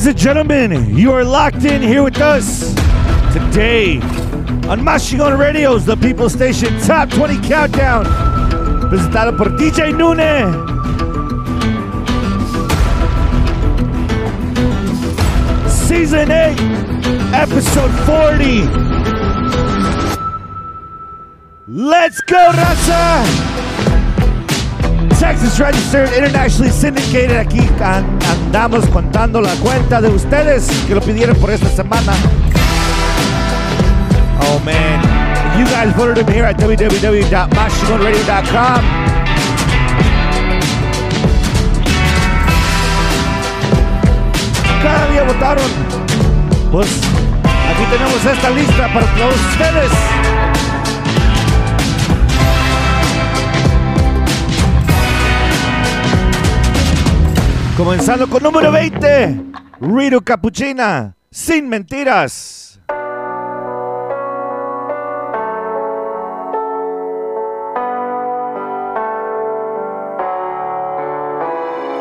Ladies and gentlemen, you are locked in here with us today on Maschingon Radio's The People Station Top 20 Countdown, presentada por DJ Nune. Season 8, Episode 40. Let's go, Raza! Texas Registered, internationally syndicated. Aquí an- andamos contando la cuenta de ustedes que lo pidieron por esta semana. Oh man, you guys voted him here at www.mashigonradio.com. Cada día votaron. Pues aquí tenemos esta lista para todos ustedes. Comenzando con número 20, Rito Capuchina, sin mentiras.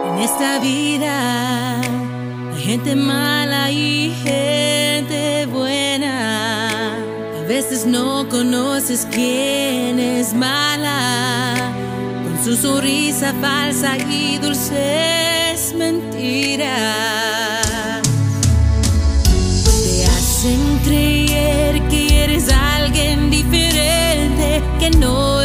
En esta vida hay gente mala y gente buena. A veces no conoces quién es mala. Con su sonrisa falsa y dulces mentiras. Te hacen creer que eres alguien diferente, que no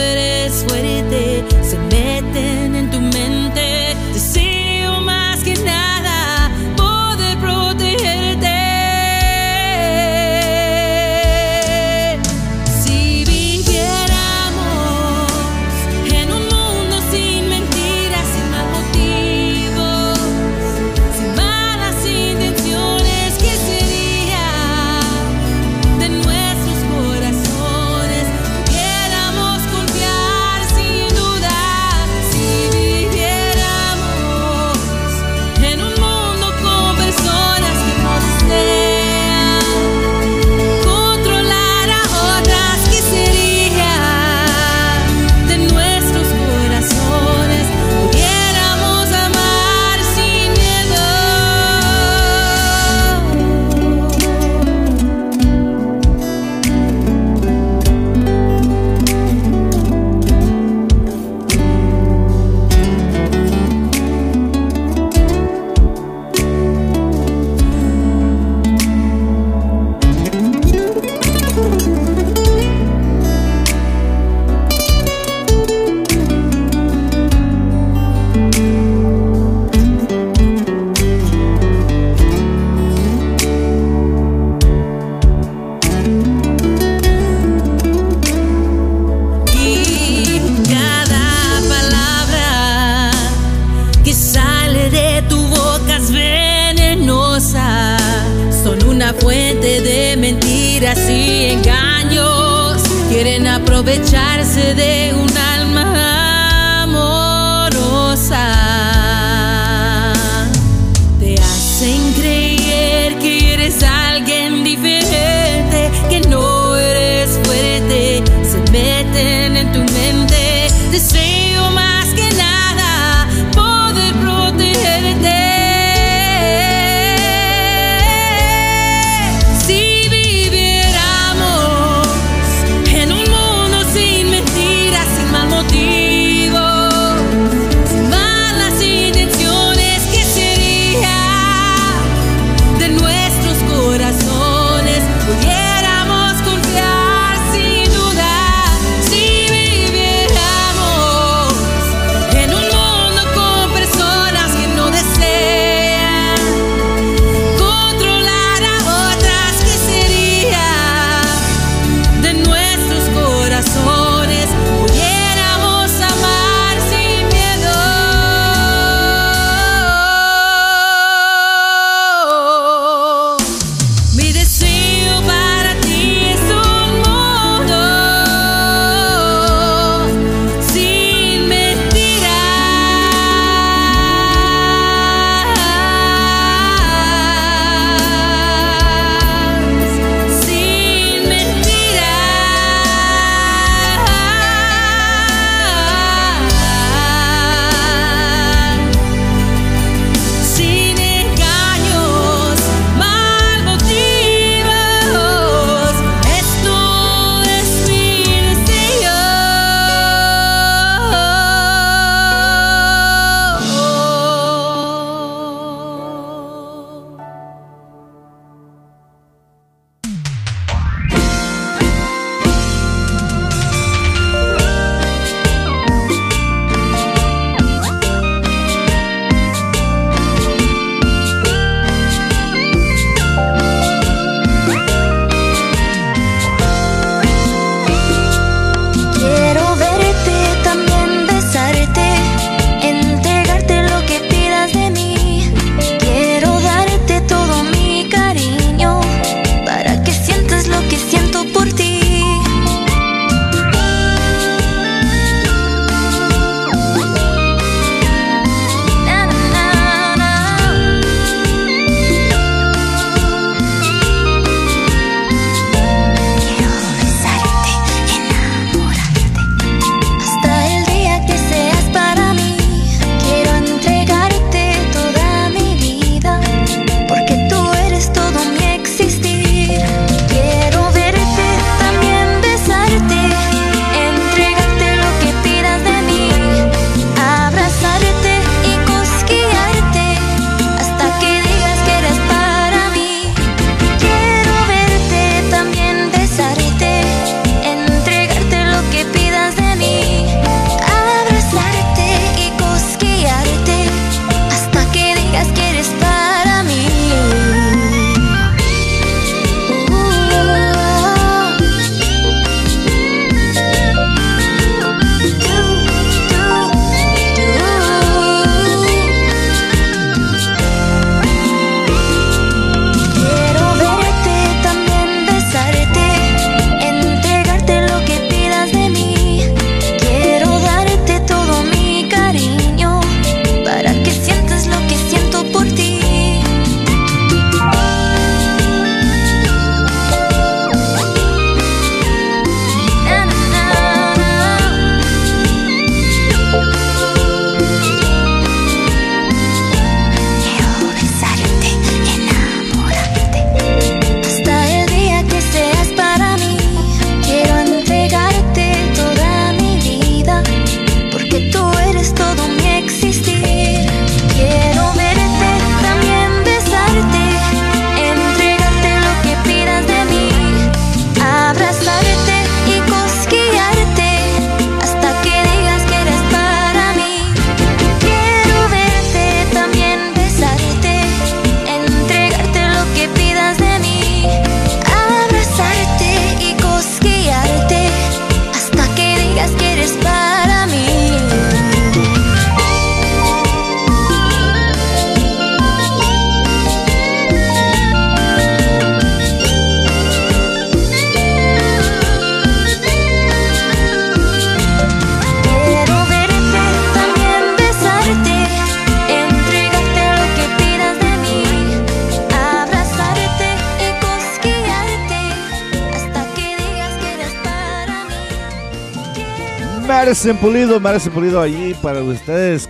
Pulido, Pulido allí para ustedes.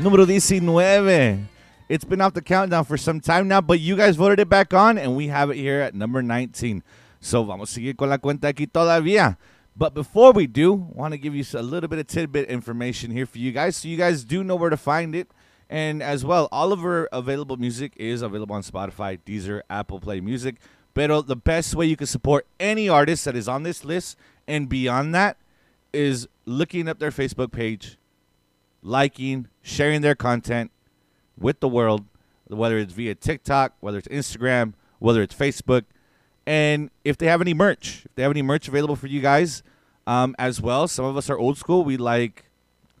Número 19. It's been off the countdown for some time now, but you guys voted it back on, and we have it here at number 19. So vamos a seguir con la cuenta aquí todavía. But before we do, want to give you a little bit of tidbit information here for you guys, so you guys do know where to find it. And as well, all of our available music is available on Spotify, Deezer, Apple Play Music. But the best way you can support any artist that is on this list and beyond that is looking up their Facebook page, liking, sharing their content with the world, whether it's via TikTok, whether it's Instagram, whether it's Facebook. And if they have any merch, if they have any merch available for you guys um, as well, some of us are old school. We like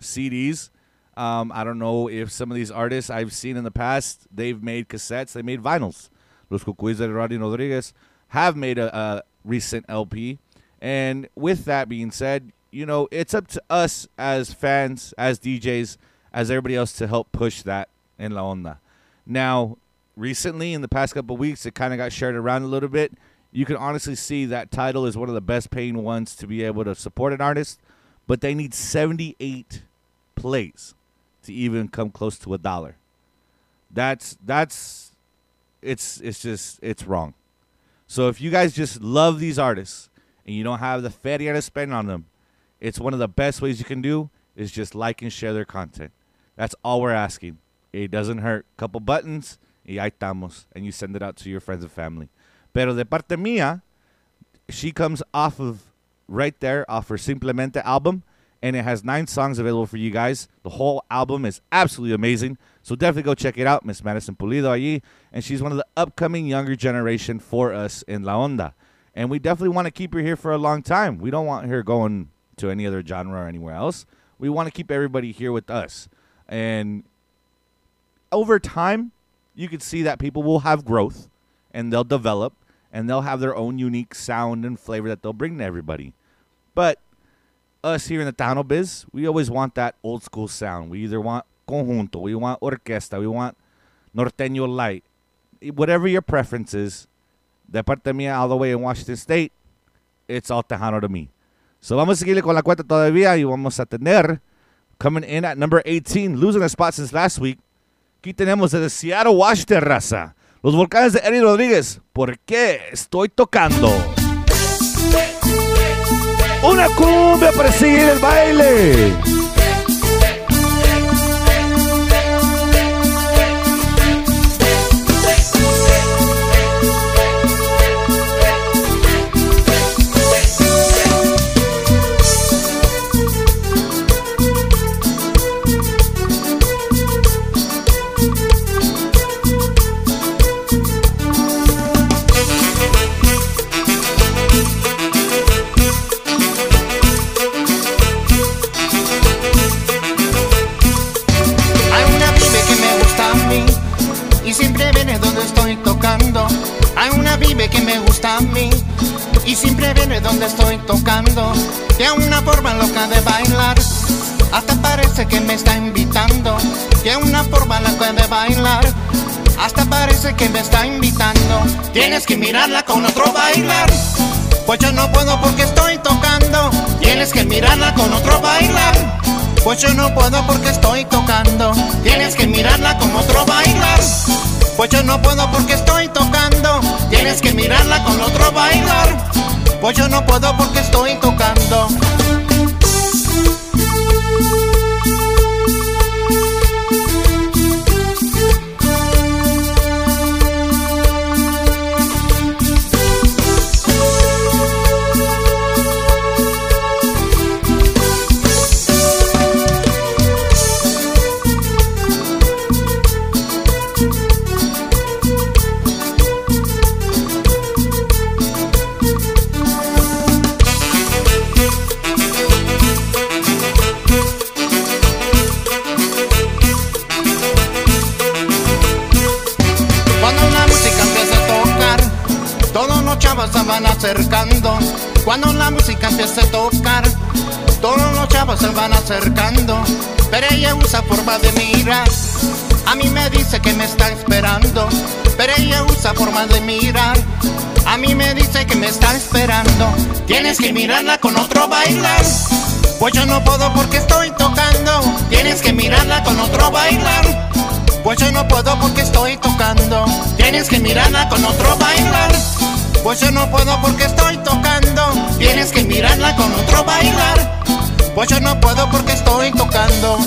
CDs. Um, I don't know if some of these artists I've seen in the past, they've made cassettes, they made vinyls. Los Cucuys de Rodney Rodriguez have made a, a recent LP. And with that being said, you know, it's up to us as fans, as DJs, as everybody else to help push that in La Onda. Now, recently, in the past couple weeks, it kind of got shared around a little bit. You can honestly see that title is one of the best paying ones to be able to support an artist, but they need 78 plays to even come close to a dollar. That's that's it's it's just it's wrong. So if you guys just love these artists and you don't have the feria to spend on them, it's one of the best ways you can do is just like and share their content. That's all we're asking. It doesn't hurt. Couple buttons, y ahí estamos, and you send it out to your friends and family. Pero de parte mía, she comes off of right there off her Simplemente album, and it has nine songs available for you guys. The whole album is absolutely amazing, so definitely go check it out. Miss Madison Pulido allí, and she's one of the upcoming younger generation for us in La Onda, and we definitely want to keep her here for a long time. We don't want her going to any other genre or anywhere else. We want to keep everybody here with us, and over time, you can see that people will have growth, and they'll develop, and they'll have their own unique sound and flavor that they'll bring to everybody. But us here in the Tano biz, we always want that old school sound. We either want conjunto, we want orquesta, we want norteño light, eh, whatever your preference is. De parte mía, all the way in Washington State, it's all Tejano to me. So vamos a seguirle con la cuenta todavía y vamos a tener coming in at number 18, losing a spot since last week. Aquí tenemos desde Seattle, Washington, raza. Los volcanes de Eddie Rodríguez. ¿Por qué estoy tocando? Una cumbia para seguir el baile. Que me gusta a mí y siempre viene donde estoy tocando. Tiene una forma loca de bailar, hasta parece que me está invitando. Tiene una forma loca de bailar, hasta parece que me está invitando. Tienes que mirarla con otro bailar. Pues yo no puedo porque estoy tocando. Tienes que mirarla con otro bailar. Pues yo no puedo porque estoy tocando. Tienes que mirarla con otro bailar. Pues yo no puedo porque estoy tocando. Tienes que mirarla con otro bailar. Pues yo no puedo porque estoy tocando. Acercando. Cuando la música empieza a tocar, todos los chavos se van acercando. Pero ella usa forma de mirar. A mí me dice que me está esperando. Pero ella usa forma de mirar. A mí me dice que me está esperando. Tienes que mirarla con otro bailar. Pues yo no puedo porque estoy tocando. Tienes que mirarla con otro bailar. Pues yo no puedo porque estoy tocando. Tienes que mirarla con otro bailar. Pues yo no puedo porque estoy tocando. Tienes que mirarla con otro bailar. Pues yo no puedo porque estoy tocando.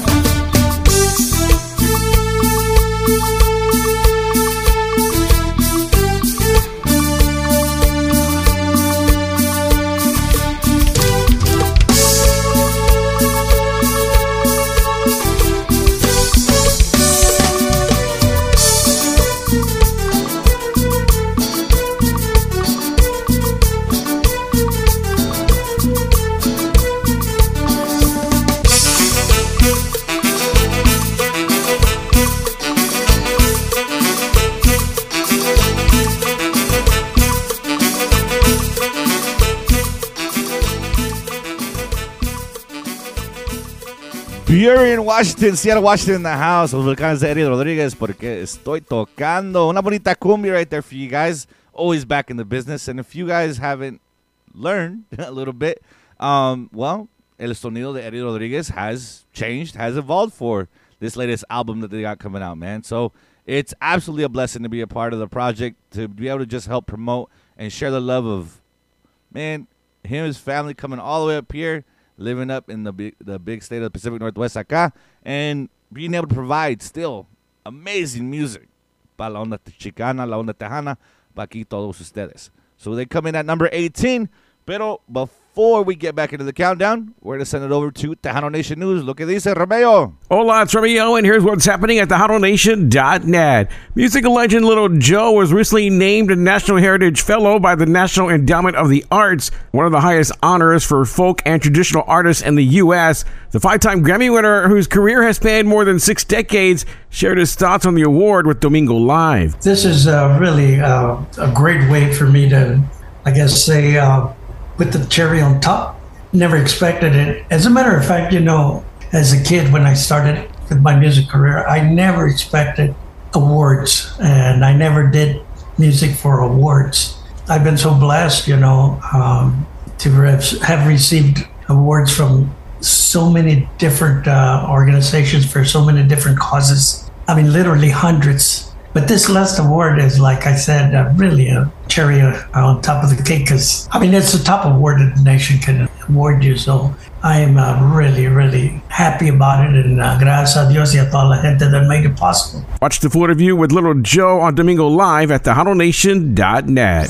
Burien, Washington, Seattle, Washington in the house. Los volcanes de Eddie Rodriguez, porque estoy tocando. Una bonita cumbia right there for you guys. Always back in the business. And if you guys haven't learned a little bit, um, well, El Sonido de Eddie Rodriguez has changed, has evolved for this latest album that they got coming out, man. So it's absolutely a blessing to be a part of the project, to be able to just help promote and share the love of, man, him his family coming all the way up here, living up in the big, the big state of the Pacific Northwest acá, and being able to provide still amazing music para la onda chicana, la onda tejana, para aquí todos ustedes. So they come in at number 18, pero before we get back into the countdown, we're going to send it over to Tejano Nation News. Lo que dice Romeo. Hola, it's Romeo, and here's what's happening at tejanonation.net. Musical legend Little Joe was recently named a National Heritage Fellow by the National Endowment of the Arts, one of the highest honors for folk and traditional artists in the U.S. The five time Grammy winner, whose career has spanned more than six decades, shared his thoughts on the award with Domingo Live. This is uh, really uh, a great way for me to, I guess, say, uh, put the cherry on top. Never expected it. As a matter of fact, you know, as a kid when I started with my music career, I never expected awards and I never did music for awards. I've been so blessed, you know, um, to have, have received awards from so many different uh, organizations for so many different causes. I mean, literally hundreds. But this last award is, like I said, uh, really a cherry on top of the cake because, I mean, it's the top award that the nation can award you. So I am uh, really, really happy about it. And uh, gracias a Dios y a toda la gente that made it possible. Watch the full interview with Little Joe on Domingo Live at tejanonation.net.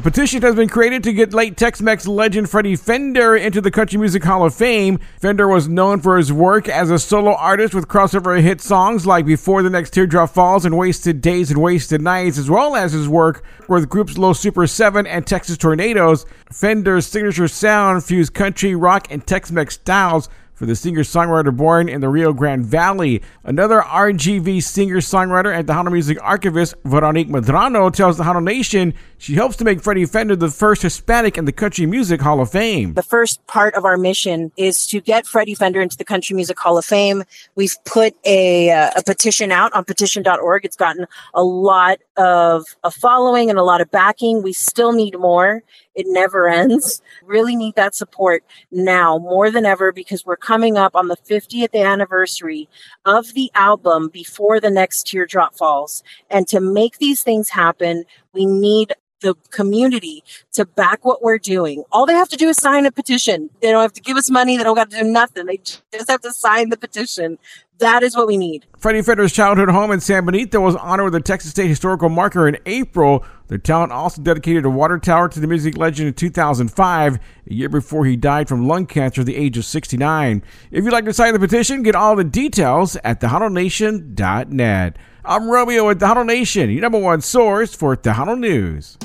A petition has been created to get late Tex-Mex legend Freddie Fender into the Country Music Hall of Fame. Fender was known for his work as a solo artist with crossover hit songs like Before the Next Teardrop Falls and Wasted Days and Wasted Nights, as well as his work with groups Los Super 7 and Texas Tornadoes. Fender's signature sound fused country, rock, and Tex-Mex styles for the singer-songwriter born in the Rio Grande Valley. Another RGV singer-songwriter and Tejano Music archivist, Veronique Medrano, tells the Tejano Nation she helps to make Freddie Fender the first Hispanic in the Country Music Hall of Fame. The first part of our mission is to get Freddie Fender into the Country Music Hall of Fame. We've put a, uh, a petition out on petition.org. It's gotten a lot of a following and a lot of backing. We still need more. It never ends. Really need that support now more than ever because we're coming up on the 50th anniversary of the album before the next teardrop falls. And to make these things happen, we need the community to back what we're doing. All they have to do is sign a petition. They don't have to give us money. They don't got to do nothing. They just have to sign the petition. That is what we need. Freddie Fender's childhood home in San Benito was honored with the Texas State Historical Marker in April. The town also dedicated a water tower to the music legend in 2005, a year before he died from lung cancer at the age of 69. If you'd like to sign the petition, get all the details at tejanonation.net. I'm Romeo with Tejano Nation, your number one source for Tejano News.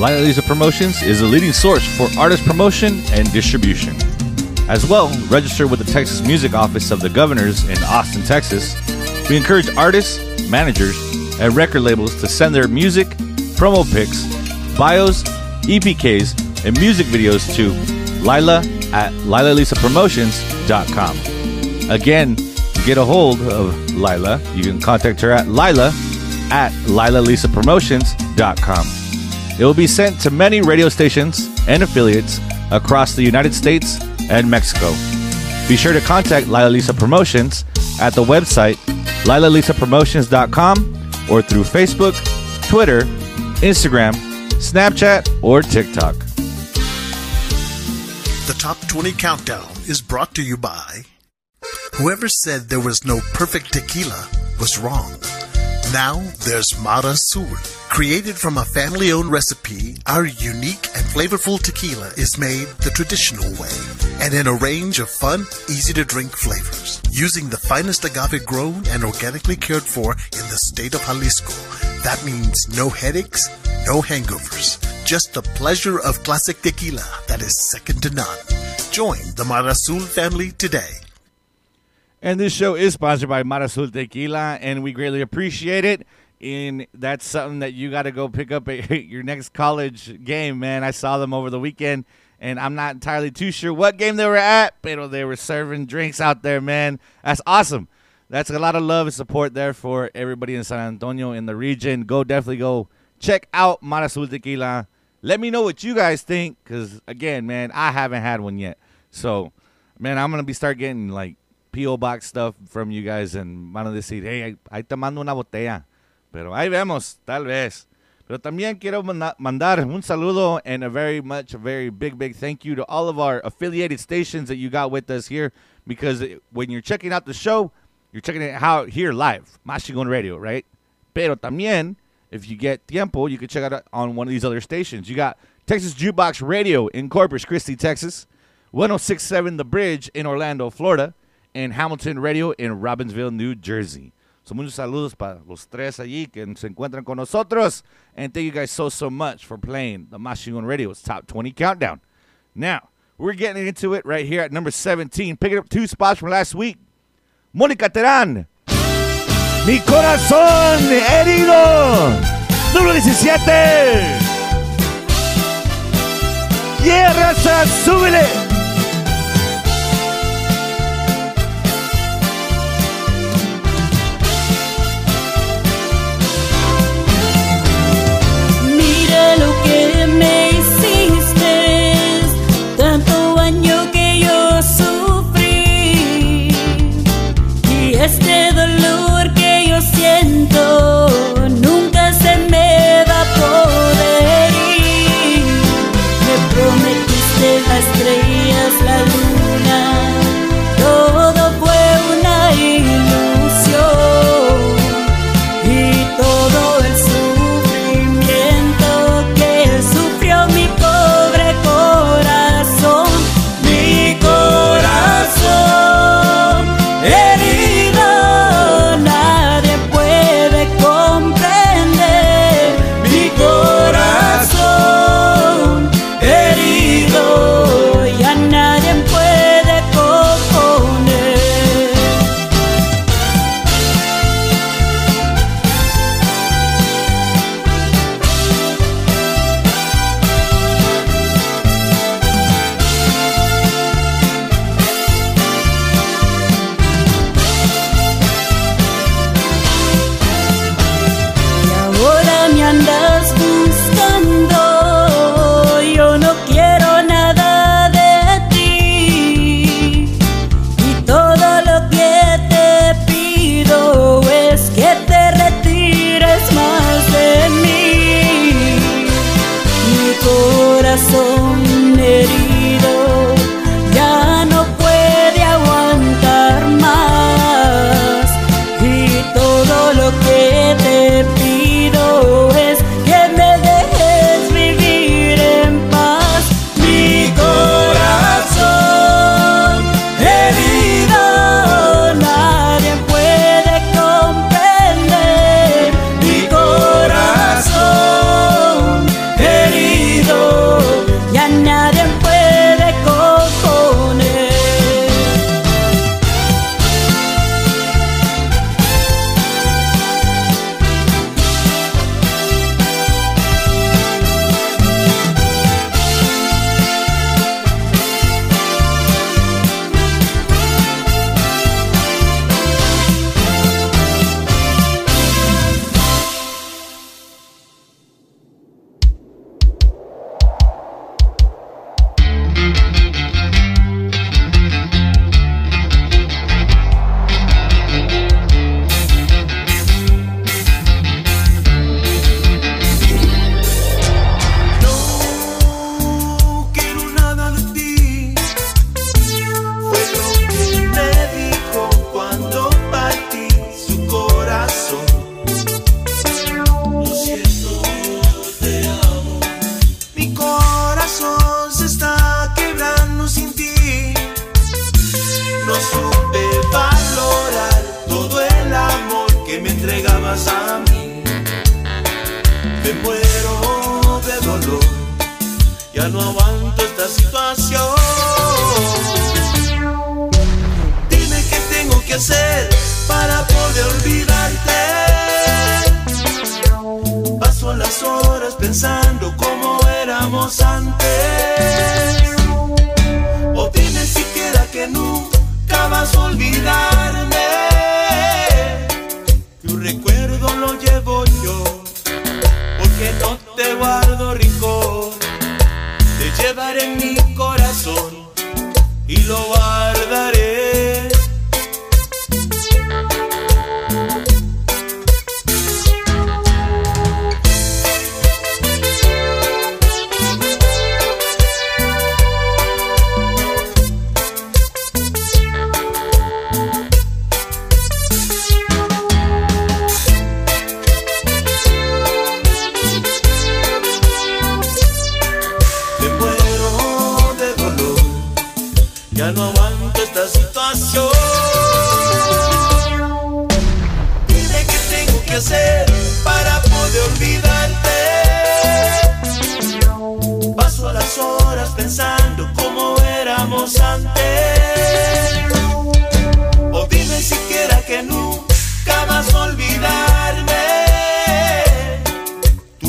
Lila Lisa Promotions is a leading source for artist promotion and distribution. As well, register with the Texas Music Office of the Governors in Austin, Texas. We encourage artists, managers, and record labels to send their music, promo pics, bios, EPKs, and music videos to Lila at LilaLisaPromotions.com. Again, to get a hold of Lila, you can contact her at Lila at LilaLisaPromotions.com. It will be sent to many radio stations and affiliates across the United States and Mexico. Be sure to contact Lila Lisa Promotions at the website LilaLisaPromotions.com or through Facebook, Twitter, Instagram, Snapchat, or TikTok. The Top 20 Countdown is brought to you by Whoever said there was no perfect tequila was wrong. Now there's Mara Sul. Created from a family owned recipe, our unique and flavorful tequila is made the traditional way and in a range of fun, easy to drink flavors. Using the finest agave grown and organically cared for in the state of Jalisco. That means no headaches, no hangovers. Just the pleasure of classic tequila that is second to none. Join the Mara family today. And this show is sponsored by Marasul Tequila, and we greatly appreciate it. And that's something that you got to go pick up at your next college game, man. I saw them over the weekend, and I'm not entirely too sure what game they were at, but they were serving drinks out there, man. That's awesome. That's a lot of love and support there for everybody in San Antonio in the region. Go definitely go check out Marasul Tequila. Let me know what you guys think, because again, man, I haven't had one yet. So, man, I'm gonna be start getting like PO box stuff from you guys and van a decir, hey, ahí te mando una botella. Pero ahí vemos, tal vez. Pero también quiero manda- mandar un saludo and a very much, a very big, big thank you to all of our affiliated stations that you got with us here. Because when you're checking out the show, you're checking it out here live, Maschingon Radio, right? Pero también, if you get tiempo, you can check out on one of these other stations. You got Texas Jukebox Radio in Corpus Christi, Texas, 1067 The Bridge in Orlando, Florida, and Hamilton Radio in Robbinsville, New Jersey. So muchos saludos para los tres allí que se encuentran con nosotros. And thank you guys so, so much for playing the Maschingon Radio's Top 20 Countdown. Now, we're getting into it right here at number 17, picking up two spots from last week. Mónica Terán. Mi corazón herido. Número 17. Yeah, raza, súbele.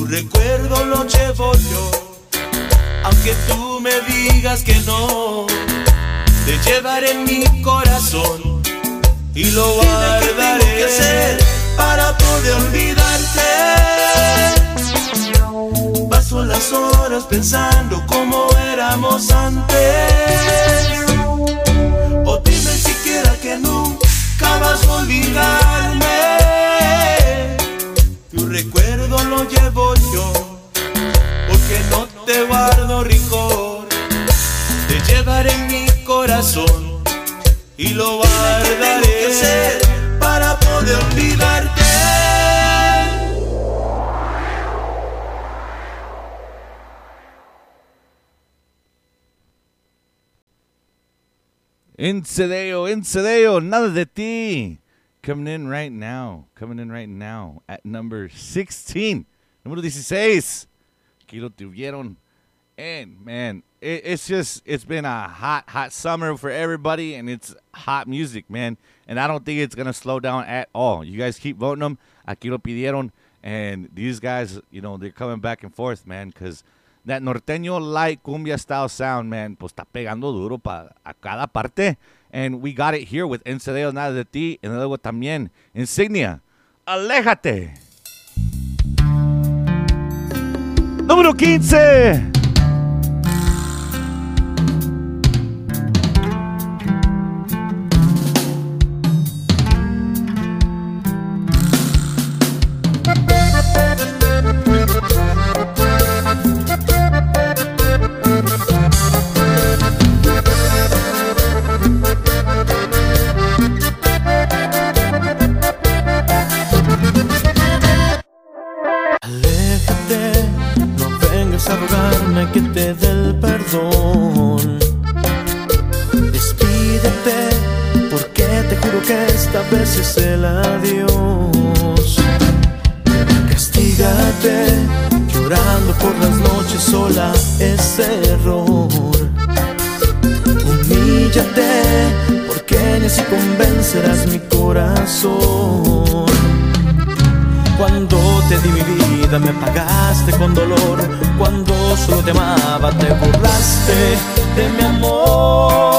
Recuerdo lo llevo yo. Aunque tú me digas que no, te llevaré en mi corazón y lo guardaré. ¿Qué que hacer para poder olvidarte? Paso las horas pensando cómo éramos antes. O dime siquiera que nunca vas a olvidarme. Recuerdo lo llevo yo porque no te guardo rincón. Te llevaré en mi corazón y lo guardaré que hacer para poder olvidarte. Incedeo, Incedeo, nada de ti. Coming in right now. Coming in right now at number 16. Número 16. Aquí lo tuvieron. And man, it, it's just it's been a hot, hot summer for everybody, and it's hot music, man. And I don't think it's gonna slow down at all. You guys keep voting them. Aquí lo pidieron, and these guys, you know, they're coming back and forth, man, because that norteño light cumbia style sound, man, pues está pegando duro pa a cada parte. And we got it here with Encedeo Nada de Ti, and luego también Insignia, Aléjate. Número 15. Que esta vez es el adiós. Castígate, llorando por las noches sola, es error. Humíllate, porque ni así convencerás mi corazón. Cuando te di mi vida me pagaste con dolor Cuando solo te amaba te burlaste de mi amor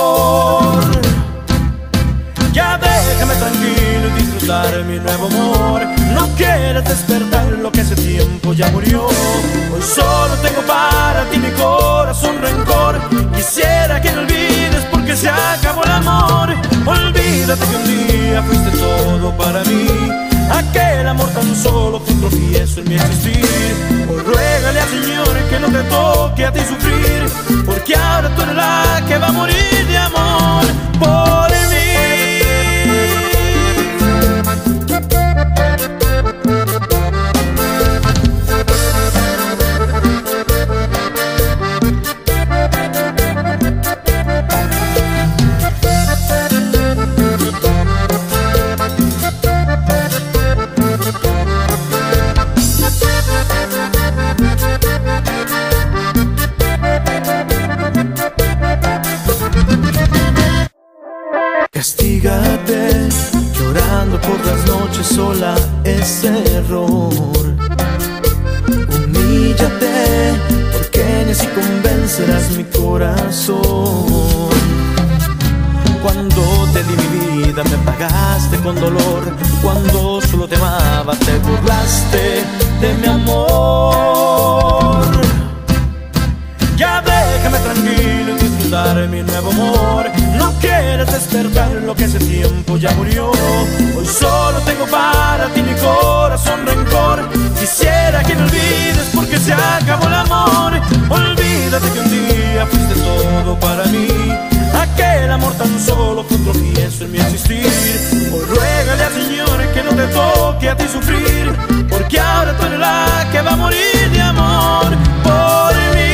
tranquilo y disfrutar mi nuevo amor. No quieres despertar lo que hace tiempo ya murió. Hoy solo tengo para ti mi corazón rencor. Quisiera que no olvides porque se acabó el amor. Olvídate que un día fuiste todo para mí. Aquel amor tan solo fue un tropiezo en mi existir. Hoy ruégale al Señor que no te toque a ti sufrir Porque ahora tú eres la que va a morir de amor por mí convencerás mi corazón. Cuando te di mi vida me pagaste con dolor. Cuando solo te amaba te burlaste de mi amor. Ya déjame tranquilo y disfrutar mi nuevo amor. No quieres despertar lo que hace tiempo ya murió. Hoy solo tengo para ti mi corazón rencor. Quisiera que me olvides porque se acabó el amor. Olvídate que un día fuiste todo para mí. Aquel amor tan solo fue un tropiezo en mi existir. Hoy ruégale al Señor que no te toque a ti sufrir. Porque ahora tú eres la que va a morir de amor por mí.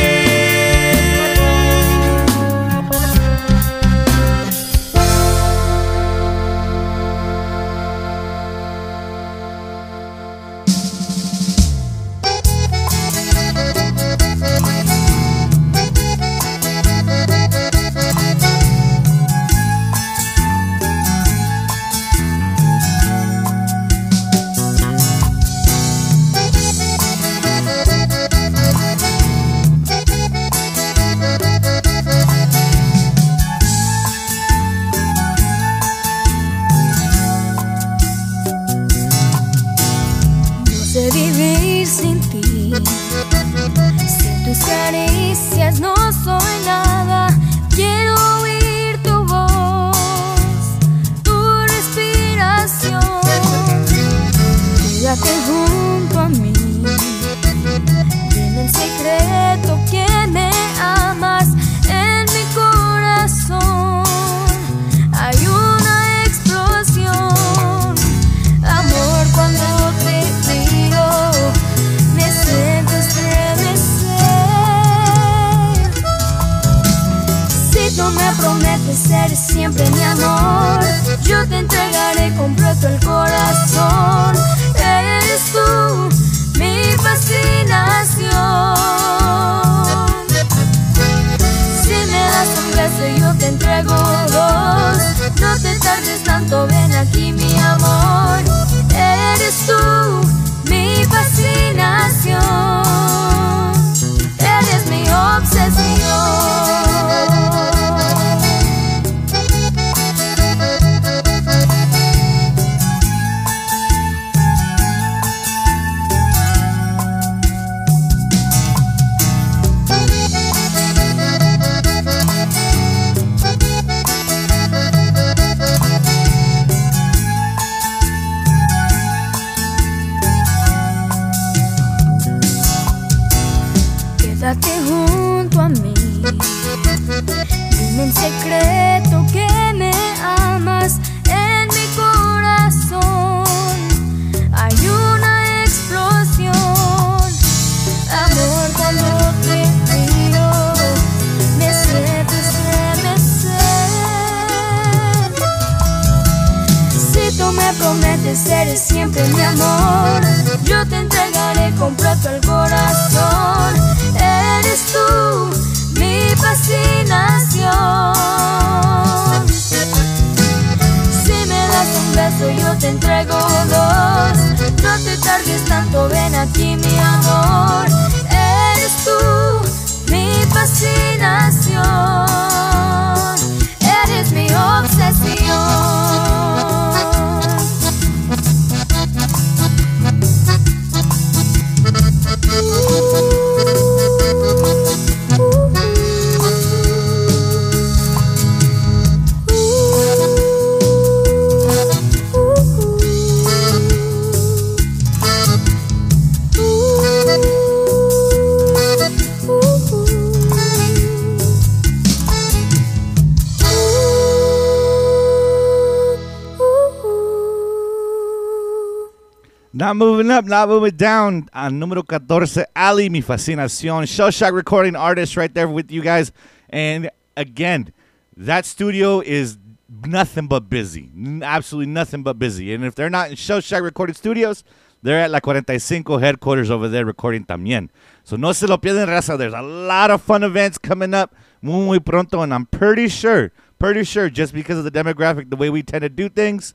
Not moving up, not moving down. On número 14, Ali, mi fascinación. Show Shock recording artist right there with you guys. And again, that studio is nothing but busy. Absolutely nothing but busy. And if they're not in Show Shack Recording Studios, they're at La 45 headquarters over there recording también. So no se lo pierden, raza. There's a lot of fun events coming up muy, muy pronto. And I'm pretty sure, pretty sure, just because of the demographic, the way we tend to do things,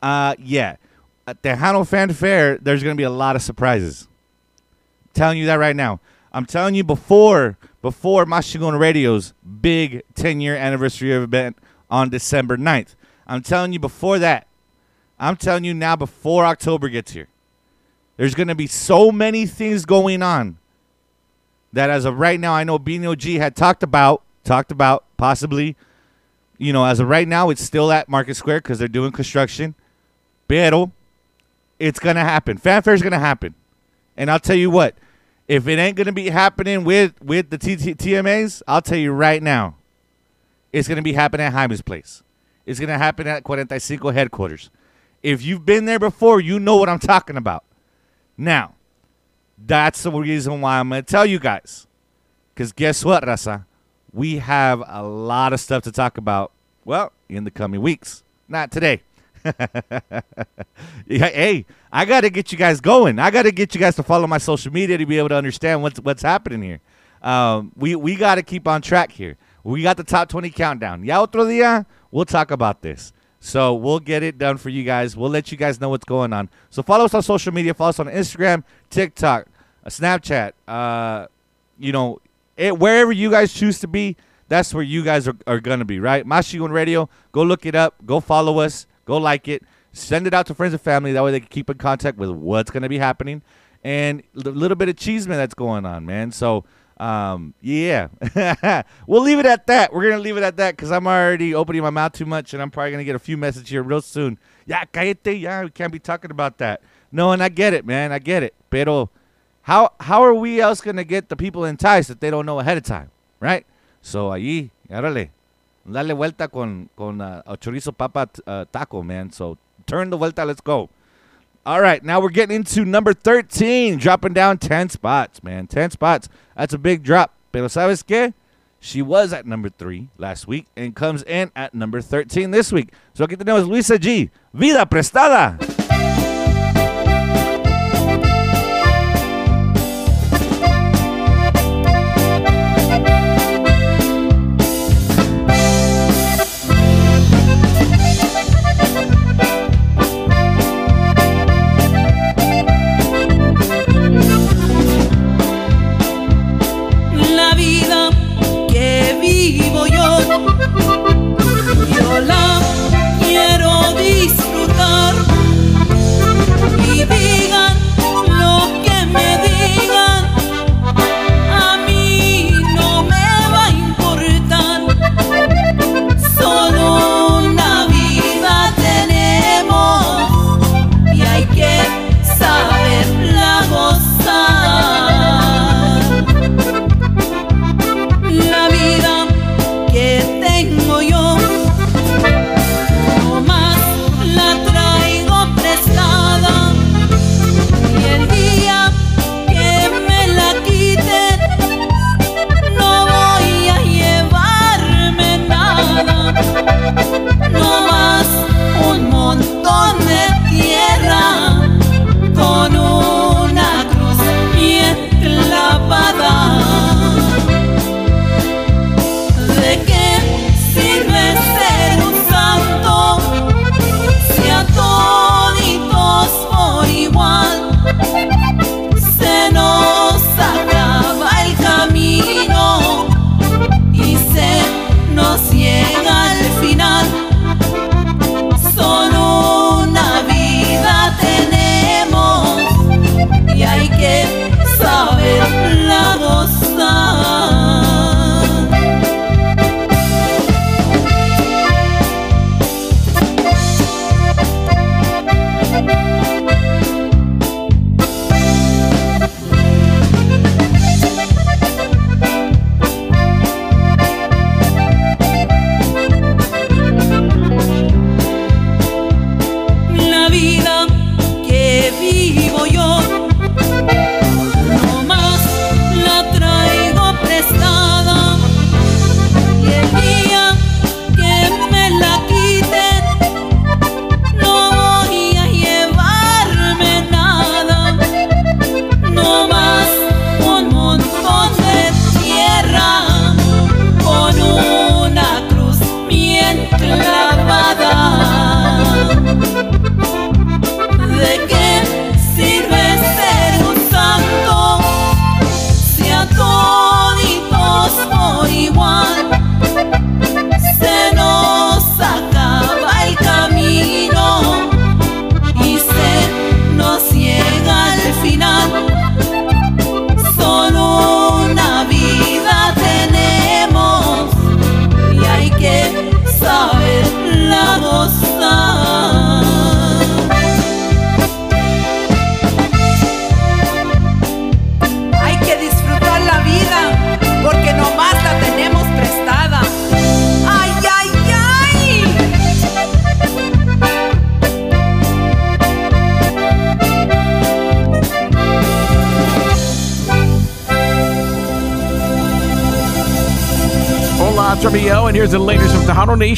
uh, yeah, at Tejano Fan Fair, there's going to be a lot of surprises. telling you that right now. I'm telling you before before Maschingon Radio's big 10 year anniversary event on December 9th. I'm telling you before that. I'm telling you now before October gets here. There's going to be so many things going on that as of right now, I know Bino G had talked about, talked about possibly, you know, as of right now, it's still at Market Square because they're doing construction. Pero it's to happen. Fan Fair's going to happen. And I'll tell you what, if it ain't to be happening with, with the TMAs, I'll tell you right now, it's to be happening at Jaime's place. It's to happen at 45 headquarters. If you've been there before, you know what I'm talking about. Now, that's the reason why I'm to tell you guys. Because guess what, Rasa? We have a lot of stuff to talk about, well, in the coming weeks. Not today. Hey, I got to get you guys going. I got to get you guys to follow my social media to be able to understand what's what's happening here. Um, we we got to keep on track here. We got the top 20 countdown. Ya otro día, we'll talk about this. So we'll get it done for you guys. We'll let you guys know what's going on. So follow us on social media. Follow us on Instagram, TikTok, uh, Snapchat. Uh, you know, it, wherever you guys choose to be, that's where you guys are, are to be, right? Maschingon Radio. Go look it up. Go follow us. Go like it. Send it out to friends and family. That way they can keep in contact with what's going to be happening and the little bit of cheeseman that's going on, man. So, um, yeah, we'll leave it at that. We're gonna leave it at that because I'm already opening my mouth too much, and I'm probably gonna get a few messages here real soon. Yeah, cállate, yeah, we can't be talking about that. No, and I get it, man, I get it. Pero how how are we else gonna get the people enticed if they don't know ahead of time, right? So allí, árale, dale vuelta con con uh, a chorizo papa uh, taco, man. So turn the vuelta, let's go. All right, now we're getting into number 13, dropping down 10 spots, man. 10 spots. That's a big drop. Pero ¿sabes qué? She was at number 3 last week and comes in at number 13 this week. So aquí tenemos Luisa G. Vida Prestada.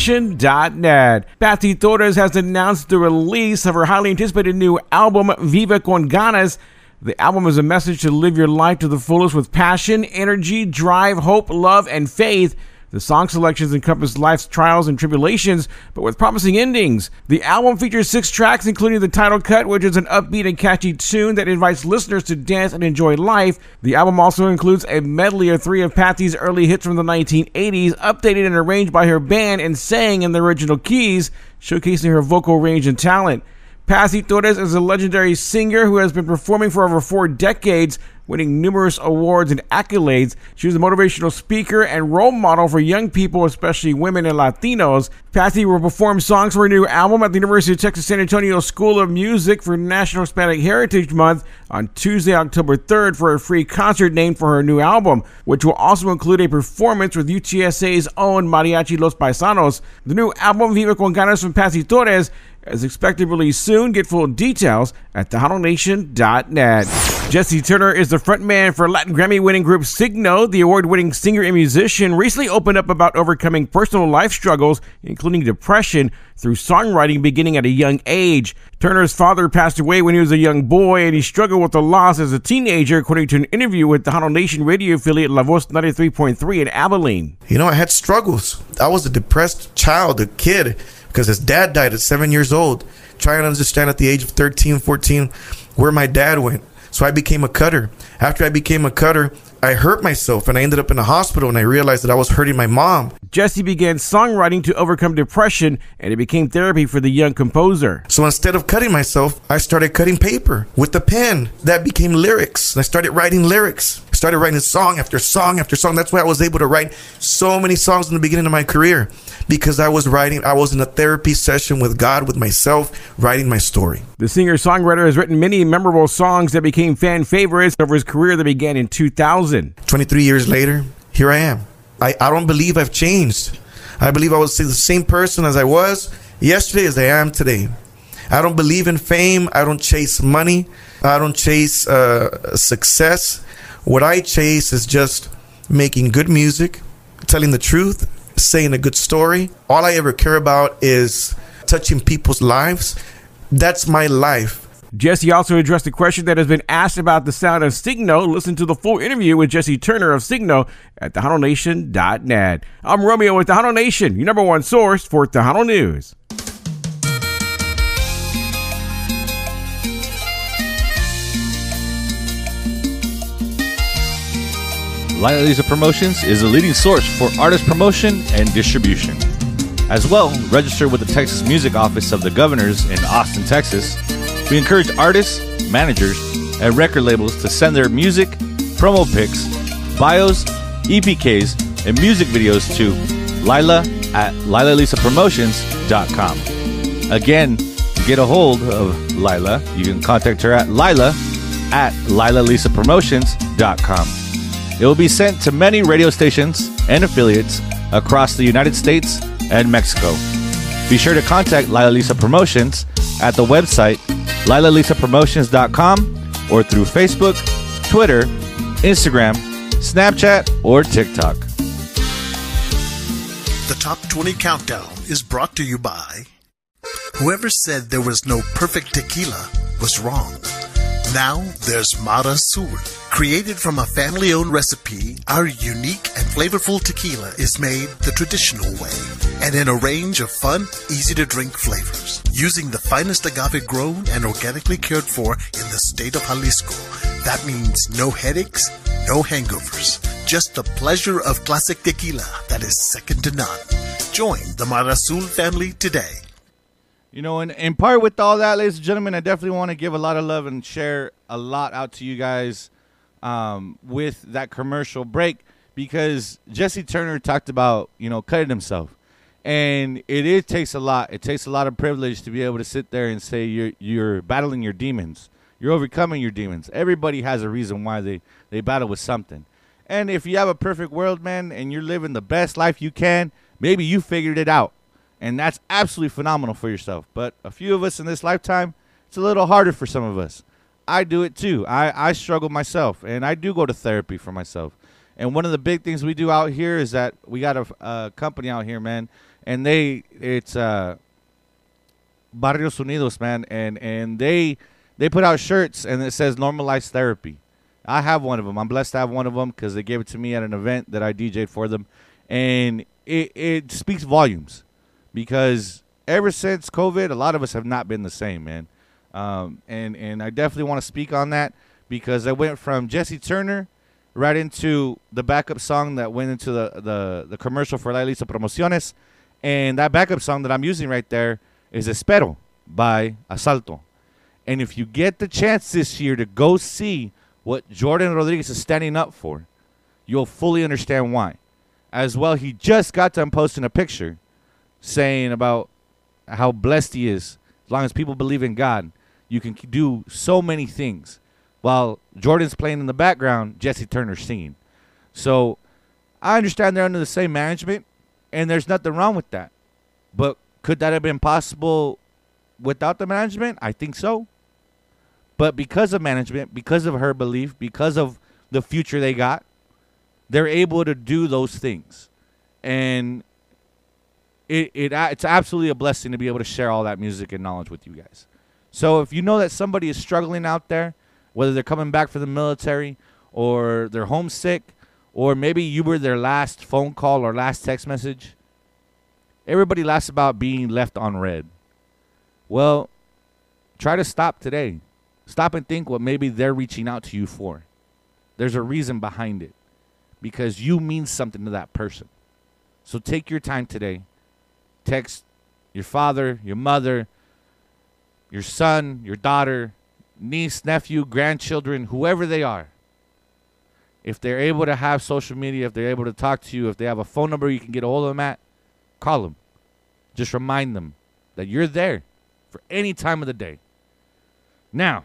TejanoNation.net. Patty Torres has announced the release of her highly anticipated new album, Viva Con Ganas. The album is a message to live your life to the fullest with passion, energy, drive, hope, love, and faith. The song selections encompass life's trials and tribulations, with promising endings. The album features six tracks, including the title cut, which is an upbeat and catchy tune that invites listeners to dance and enjoy life. The album also includes a medley of three of Patty's early hits from the 1980s, updated and arranged by her band and sang in the original keys, showcasing her vocal range and talent. Patty Torres is a legendary singer who has been performing for over four decades, winning numerous awards and accolades. She was a motivational speaker and role model for young people, especially women and Latinos. Patty will perform songs for her new album at the University of Texas San Antonio School of Music for National Hispanic Heritage Month on Tuesday, October 3rd for a free concert named for her new album, which will also include a performance with UTSA's own Mariachi Los Paisanos. The new album, Viva Con Ganas from Patty Torres, is expected release soon. Get full details at TejanoNation.net. Jesse Turner is the frontman for Latin Grammy winning group Siggno. The award winning singer and musician recently opened up about overcoming personal life struggles, including depression, through songwriting beginning at a young age. Turner's father passed away when he was a young boy, and he struggled with the loss as a teenager, according to an interview with the Tejano Nation radio affiliate La Voz 93.3 in Abilene. You know, I had struggles. I was a depressed child, a kid, because his dad died at seven years old. Trying to understand at the age of 13, 14, where my dad went. So I became a cutter. After I became a cutter, I hurt myself and I ended up in a hospital and I realized that I was hurting my mom. Jesse began songwriting to overcome depression, and it became therapy for the young composer. So instead of cutting myself, I started cutting paper with the pen. That became lyrics. And I started writing lyrics. Started writing song after song after song. That's why I was able to write so many songs in the beginning of my career because I was writing, I was in a therapy session with God, with myself, writing my story. The singer songwriter has written many memorable songs that became fan favorites over his career that began in 2000. 23 years later, here I am. I, I don't believe I've changed. I believe I was the same person as I was yesterday as I am today. I don't believe in fame. I don't chase money. I don't chase uh, success. What I chase is just making good music, telling the truth, saying a good story. All I ever care about is touching people's lives. That's my life. Jesse also addressed a question that has been asked about the sound of Siggno. Listen to the full interview with Jesse Turner of Siggno at TejanoNation.net. I'm Romeo with Tejano Nation, your number one source for Tejano News. Lila Lisa Promotions is a leading source for artist promotion and distribution. As well, register with the Texas Music Office of the Governors in Austin, Texas. We encourage artists, managers, and record labels to send their music, promo pics, bios, EPKs, and music videos to Lila at LilaLisaPromotions.com. Again, to get a hold of Lila, you can contact her at Lila at LilaLisaPromotions.com. It will be sent to many radio stations and affiliates across the United States and Mexico. Be sure to contact Lila Lisa Promotions at the website lilalisapromotions.com or through Facebook, Twitter, Instagram, Snapchat, or TikTok. The Top 20 Countdown is brought to you by Whoever said there was no perfect tequila was wrong. Now there's Mara Sur. Created from a family owned recipe, our unique and flavorful tequila is made the traditional way and in a range of fun, easy to drink flavors. Using the finest agave grown and organically cared for in the state of Jalisco. That means no headaches, no hangovers. Just the pleasure of classic tequila that is second to none. Join the Marasul family today. You know, and in part with all that, ladies and gentlemen, I definitely want to give a lot of love and share a lot out to you guys um, with that commercial break because Jesse Turner talked about, you know, cutting himself. And it, it takes a lot. It takes a lot of privilege to be able to sit there and say you're you're battling your demons. You're overcoming your demons. Everybody has a reason why they, they battle with something. And if you have a perfect world, man, and you're living the best life you can, maybe you figured it out. And that's absolutely phenomenal for yourself. But a few of us in this lifetime, it's a little harder for some of us. I do it too. I, I struggle myself, and I do go to therapy for myself. And one of the big things we do out here is that we got a, a company out here, man, and they it's uh Barrios Unidos, man, and and they they put out shirts and it says normalized therapy. I have one of them. I'm blessed to have one of them because they gave it to me at an event that I DJ'd for them, and it it speaks volumes because ever since COVID, a lot of us have not been the same, man. Um, and and I definitely want to speak on that because I went from Jesse Turner right into the backup song that went into the the, the commercial for La Lisa Promociones, and that backup song that I'm using right there is Espero by Asalto. And if you get the chance this year to go see what Jordan Rodriguez is standing up for, you'll fully understand why. As well, he just got done posting a picture saying about how blessed he is. As long as people believe in God, you can do so many things. While Jordan's playing in the background, Jesse Turner's singing. So I understand they're under the same management, and there's nothing wrong with that. But could that have been possible without the management? I think so. But because of management, because of her belief, because of the future they got, they're able to do those things. And it, it it's absolutely a blessing to be able to share all that music and knowledge with you guys. So if you know that somebody is struggling out there, whether they're coming back from the military or they're homesick, or maybe you were their last phone call or last text message, everybody laughs about being left on red. Well, try to stop today. Stop and think what maybe they're reaching out to you for. There's a reason behind it because you mean something to that person. So take your time today. Text your father, your mother, your son, your daughter, niece, nephew, grandchildren, whoever they are. If they're able to have social media, if they're able to talk to you, if they have a phone number you can get a hold of them at, call them. Just remind them that you're there for any time of the day. Now,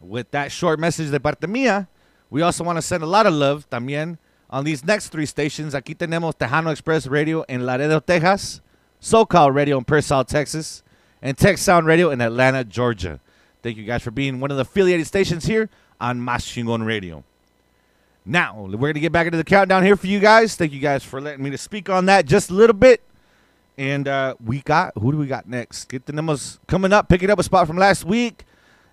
with that short message de parte mía, we also want to send a lot of love también on these next three stations. Aquí tenemos Tejano Express Radio in Laredo, Texas, SoCal Radio in Pearsall, Texas, and Tech Sound Radio in Atlanta, Georgia. Thank you guys for being one of the affiliated stations here on Maschingon Radio. Now, we're going to get back into the countdown here for you guys. Thank you guys for letting me to speak on that just a little bit. And uh, we got, who do we got next? Get the tenemos coming up, picking up a spot from last week.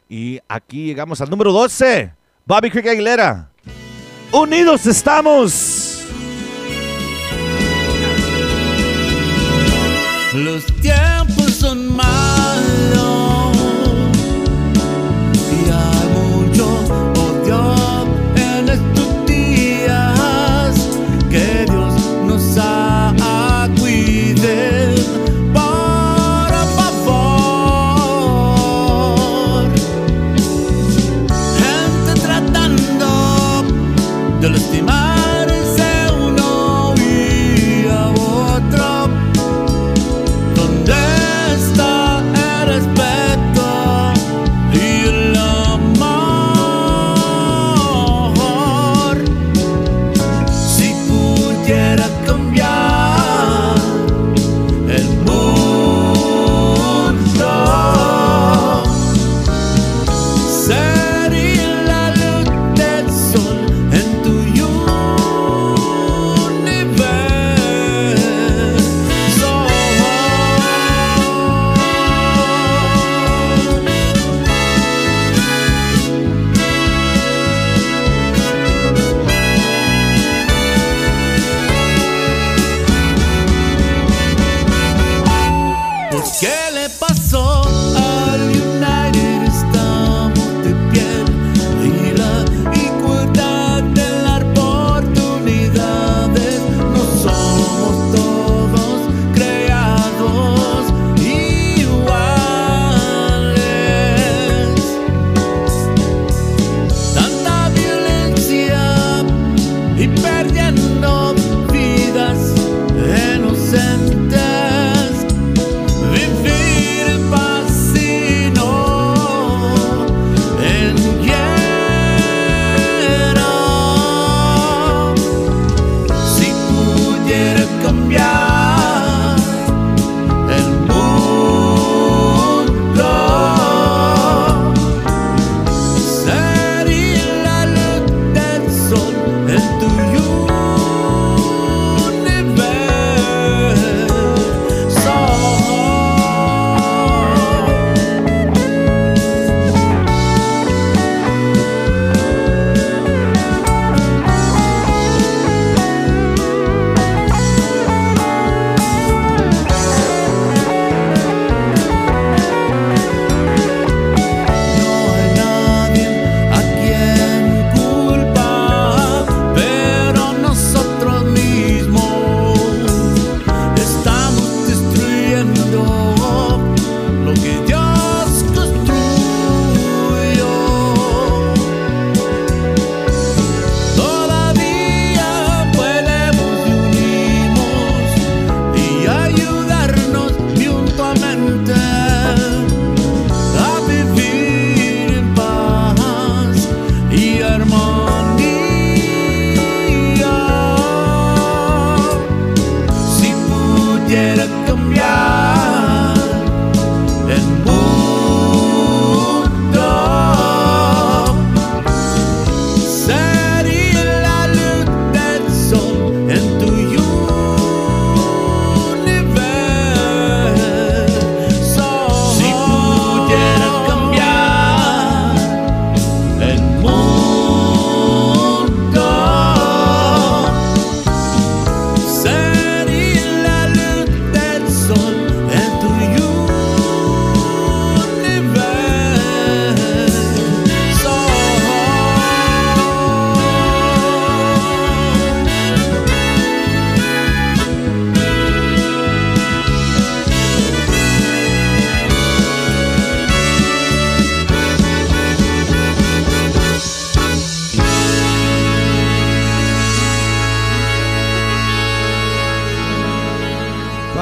Y aquí llegamos al número 12, Bobby Creek Aguilera. Unidos estamos.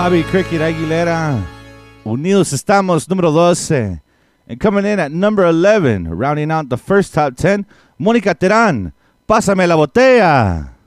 Bobby Cricket Aguilera. Unidos estamos, número 12. And coming in at number 11, rounding out the first top 10, Mónica Terán. Pásame la botella.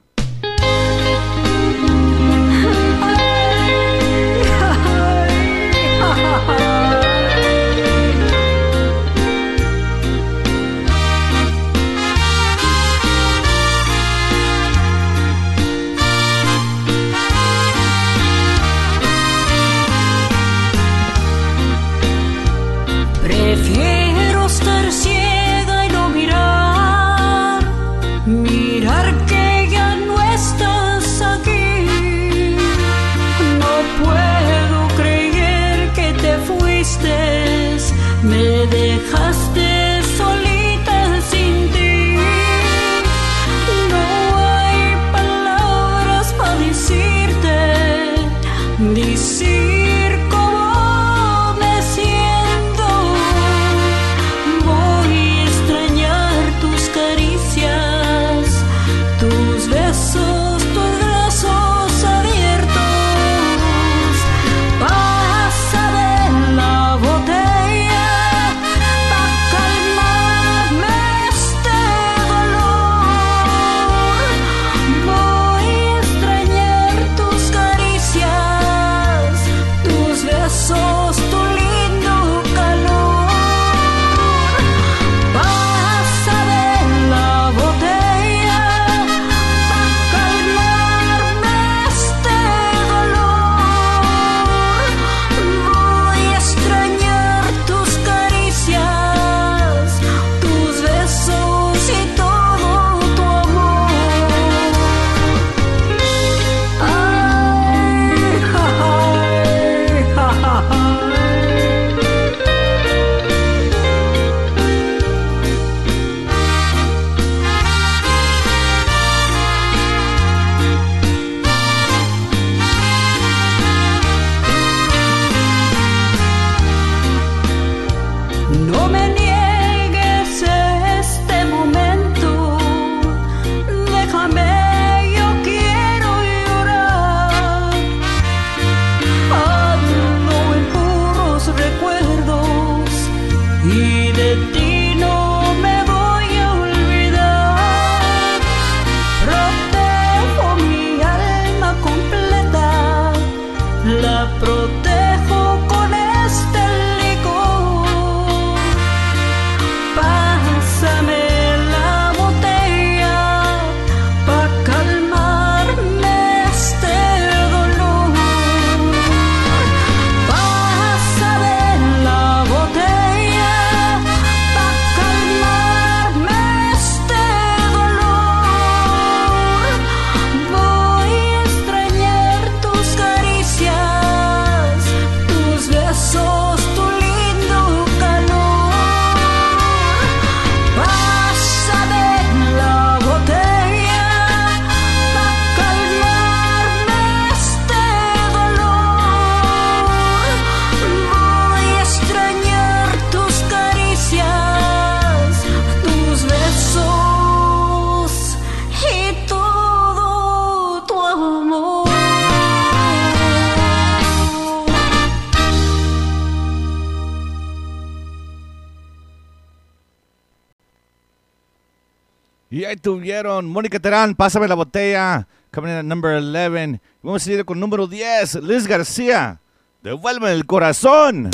Tuvieron? Mónica Terán, pásame la botella. Coming in at number 11. Vamos a seguir con número 10, Liz García. Devuelve el corazón.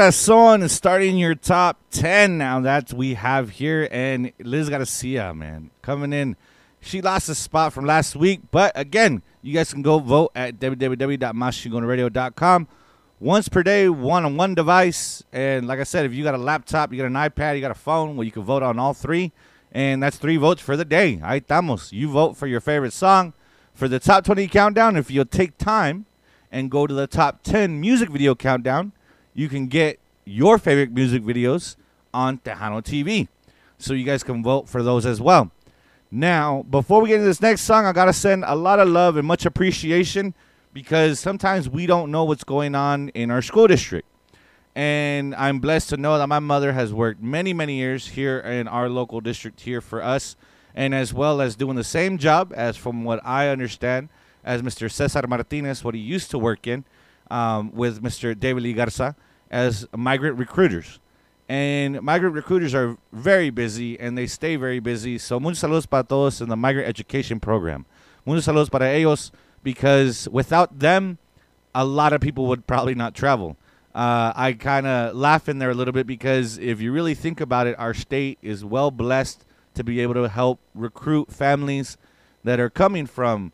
Corazón is starting your top 10 now. That's we have here. And Liz Garcia, man, coming in. She lost a spot from last week. But again, you guys can go vote at www.maschingonradio.com. Once per day, one on one device. And like I said, if you got a laptop, you got an iPad, you got a phone, well, you can vote on all three. And that's three votes for the day. Ahí estamos. You vote for your favorite song. For the top 20 countdown, if you'll take time and go to the top 10 music video countdown, you can get your favorite music videos on Tejano TV. So you guys can vote for those as well. Now, before we get into this next song, I got to send a lot of love and much appreciation because sometimes we don't know what's going on in our school district. And I'm blessed to know that my mother has worked many, many years here in our local district here for us, and as well as doing the same job as, from what I understand, as Mr. Cesar Martinez, what he used to work in um, with Mr. David Lee Garza as migrant recruiters. And migrant recruiters are very busy and they stay very busy. So, muchos saludos para todos in the migrant education program. Muchos saludos para ellos because without them, a lot of people would probably not travel. Uh, I kind of laugh in there a little bit because if you really think about it, our state is well blessed to be able to help recruit families that are coming from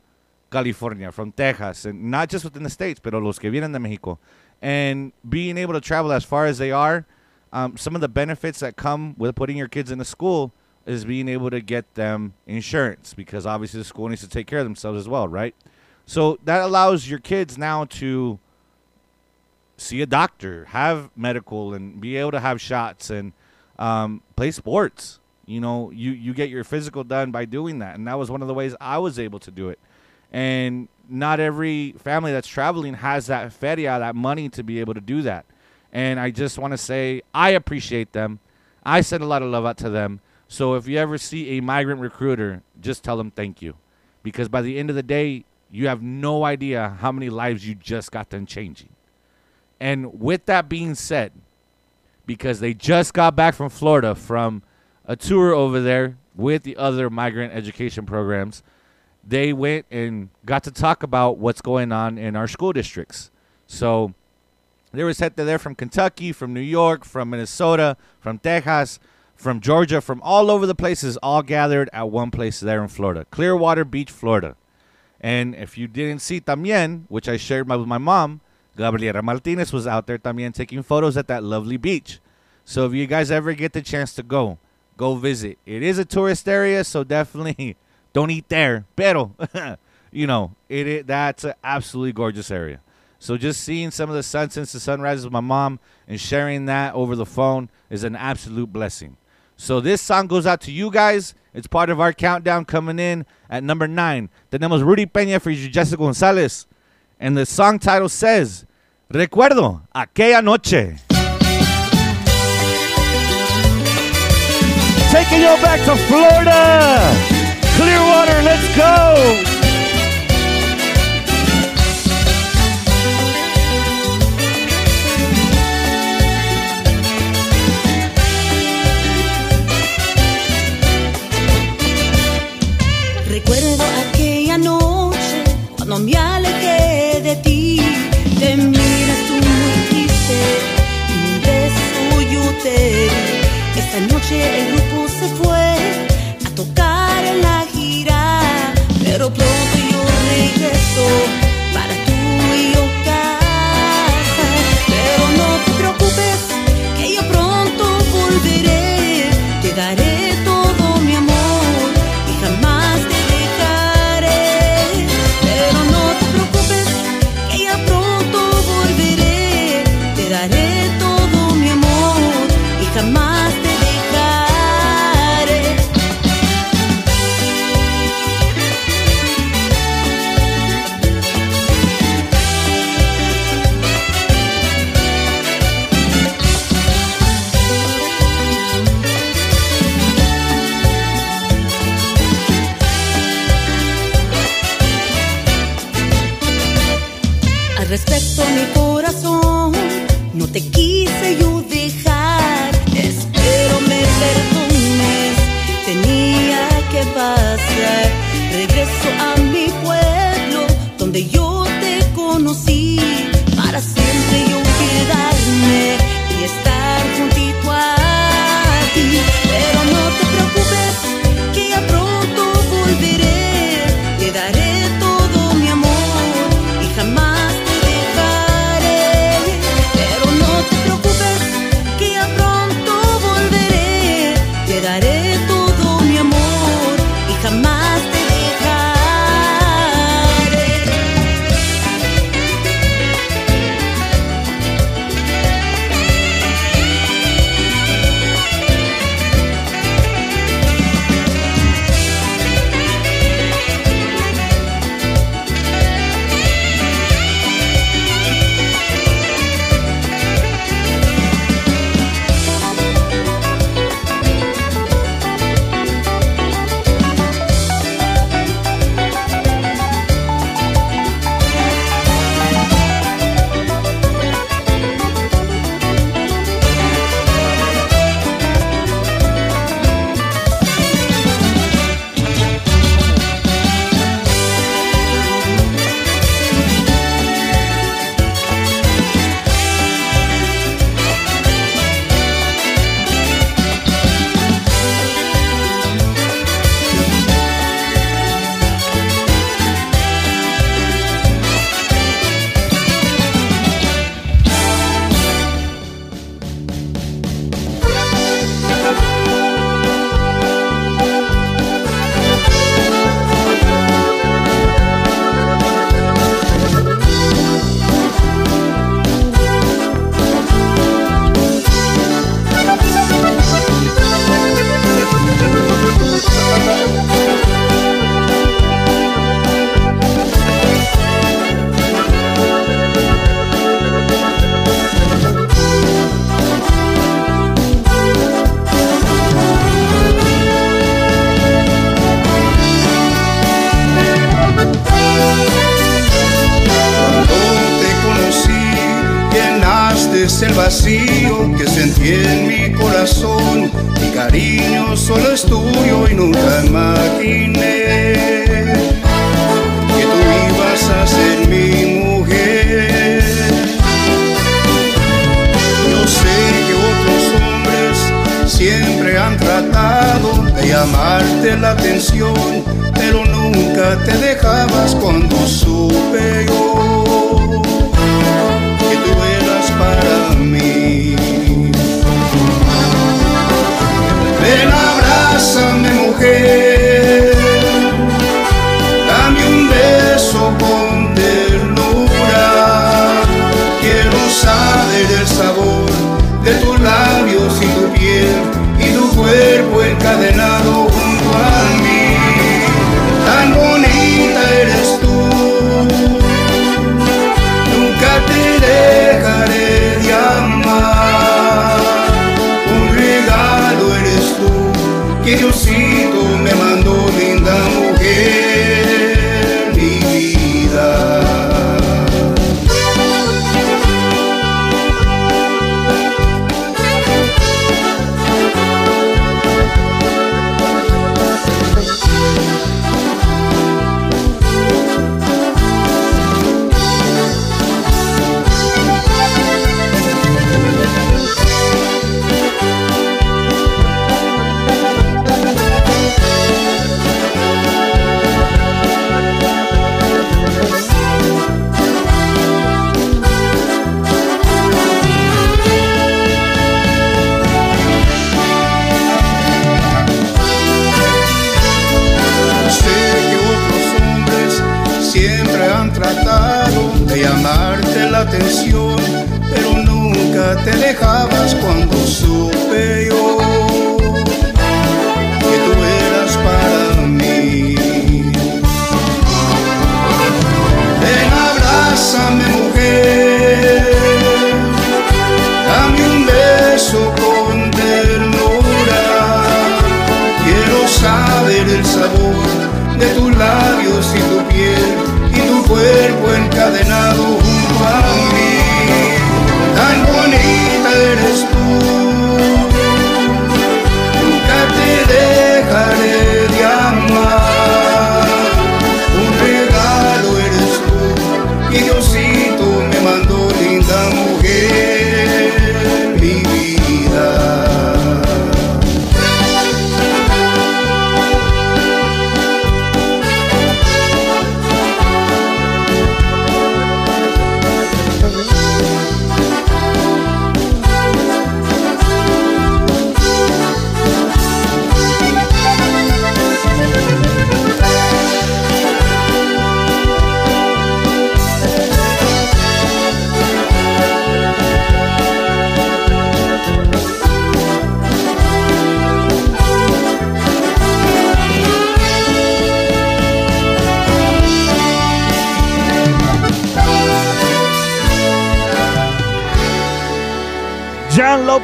California, from Texas, and not just within the states, but los que vienen de Mexico. And being able to travel as far as they are, um, some of the benefits that come with putting your kids in a school is being able to get them insurance because obviously the school needs to take care of themselves as well, right? So that allows your kids now to see a doctor, have medical, and be able to have shots and um, play sports. You know, you you get your physical done by doing that, and that was one of the ways I was able to do it. And not every family that's traveling has that feria, that money to be able to do that. And I just want to say I appreciate them. I send a lot of love out to them. So if you ever see a migrant recruiter, just tell them thank you, because by the end of the day, you have no idea how many lives you just got done changing. And with that being said, because they just got back from Florida from a tour over there with the other migrant education programs, they went and got to talk about what's going on in our school districts. So there was gente there from Kentucky, from New York, from Minnesota, from Texas, from Georgia, from all over the places, all gathered at one place there in Florida, Clearwater Beach, Florida. And if you didn't see también, which I shared my, with my mom, Gabriela Martinez was out there también taking photos at that lovely beach. So if you guys ever get the chance to go, go visit. It is a tourist area, so definitely don't eat there. Pero, you know, it, it that's an absolutely gorgeous area. So just seeing some of the sunsets and sunrises with my mom and sharing that over the phone is an absolute blessing. So this song goes out to you guys. It's part of our countdown coming in at number nine. Tenemos Rudy Peña for Jessica Gonzalez. And the song title says, Recuerdo aquella noche. Taking you back to Florida. Clearwater, let's go. Recuerdo aquella noche cuando me alejé de ti. Te miras tú muy triste y un beso yo te. Esta noche el grupo se fue a tocar en la pero pronto yo regreso para tú y yo Al respecto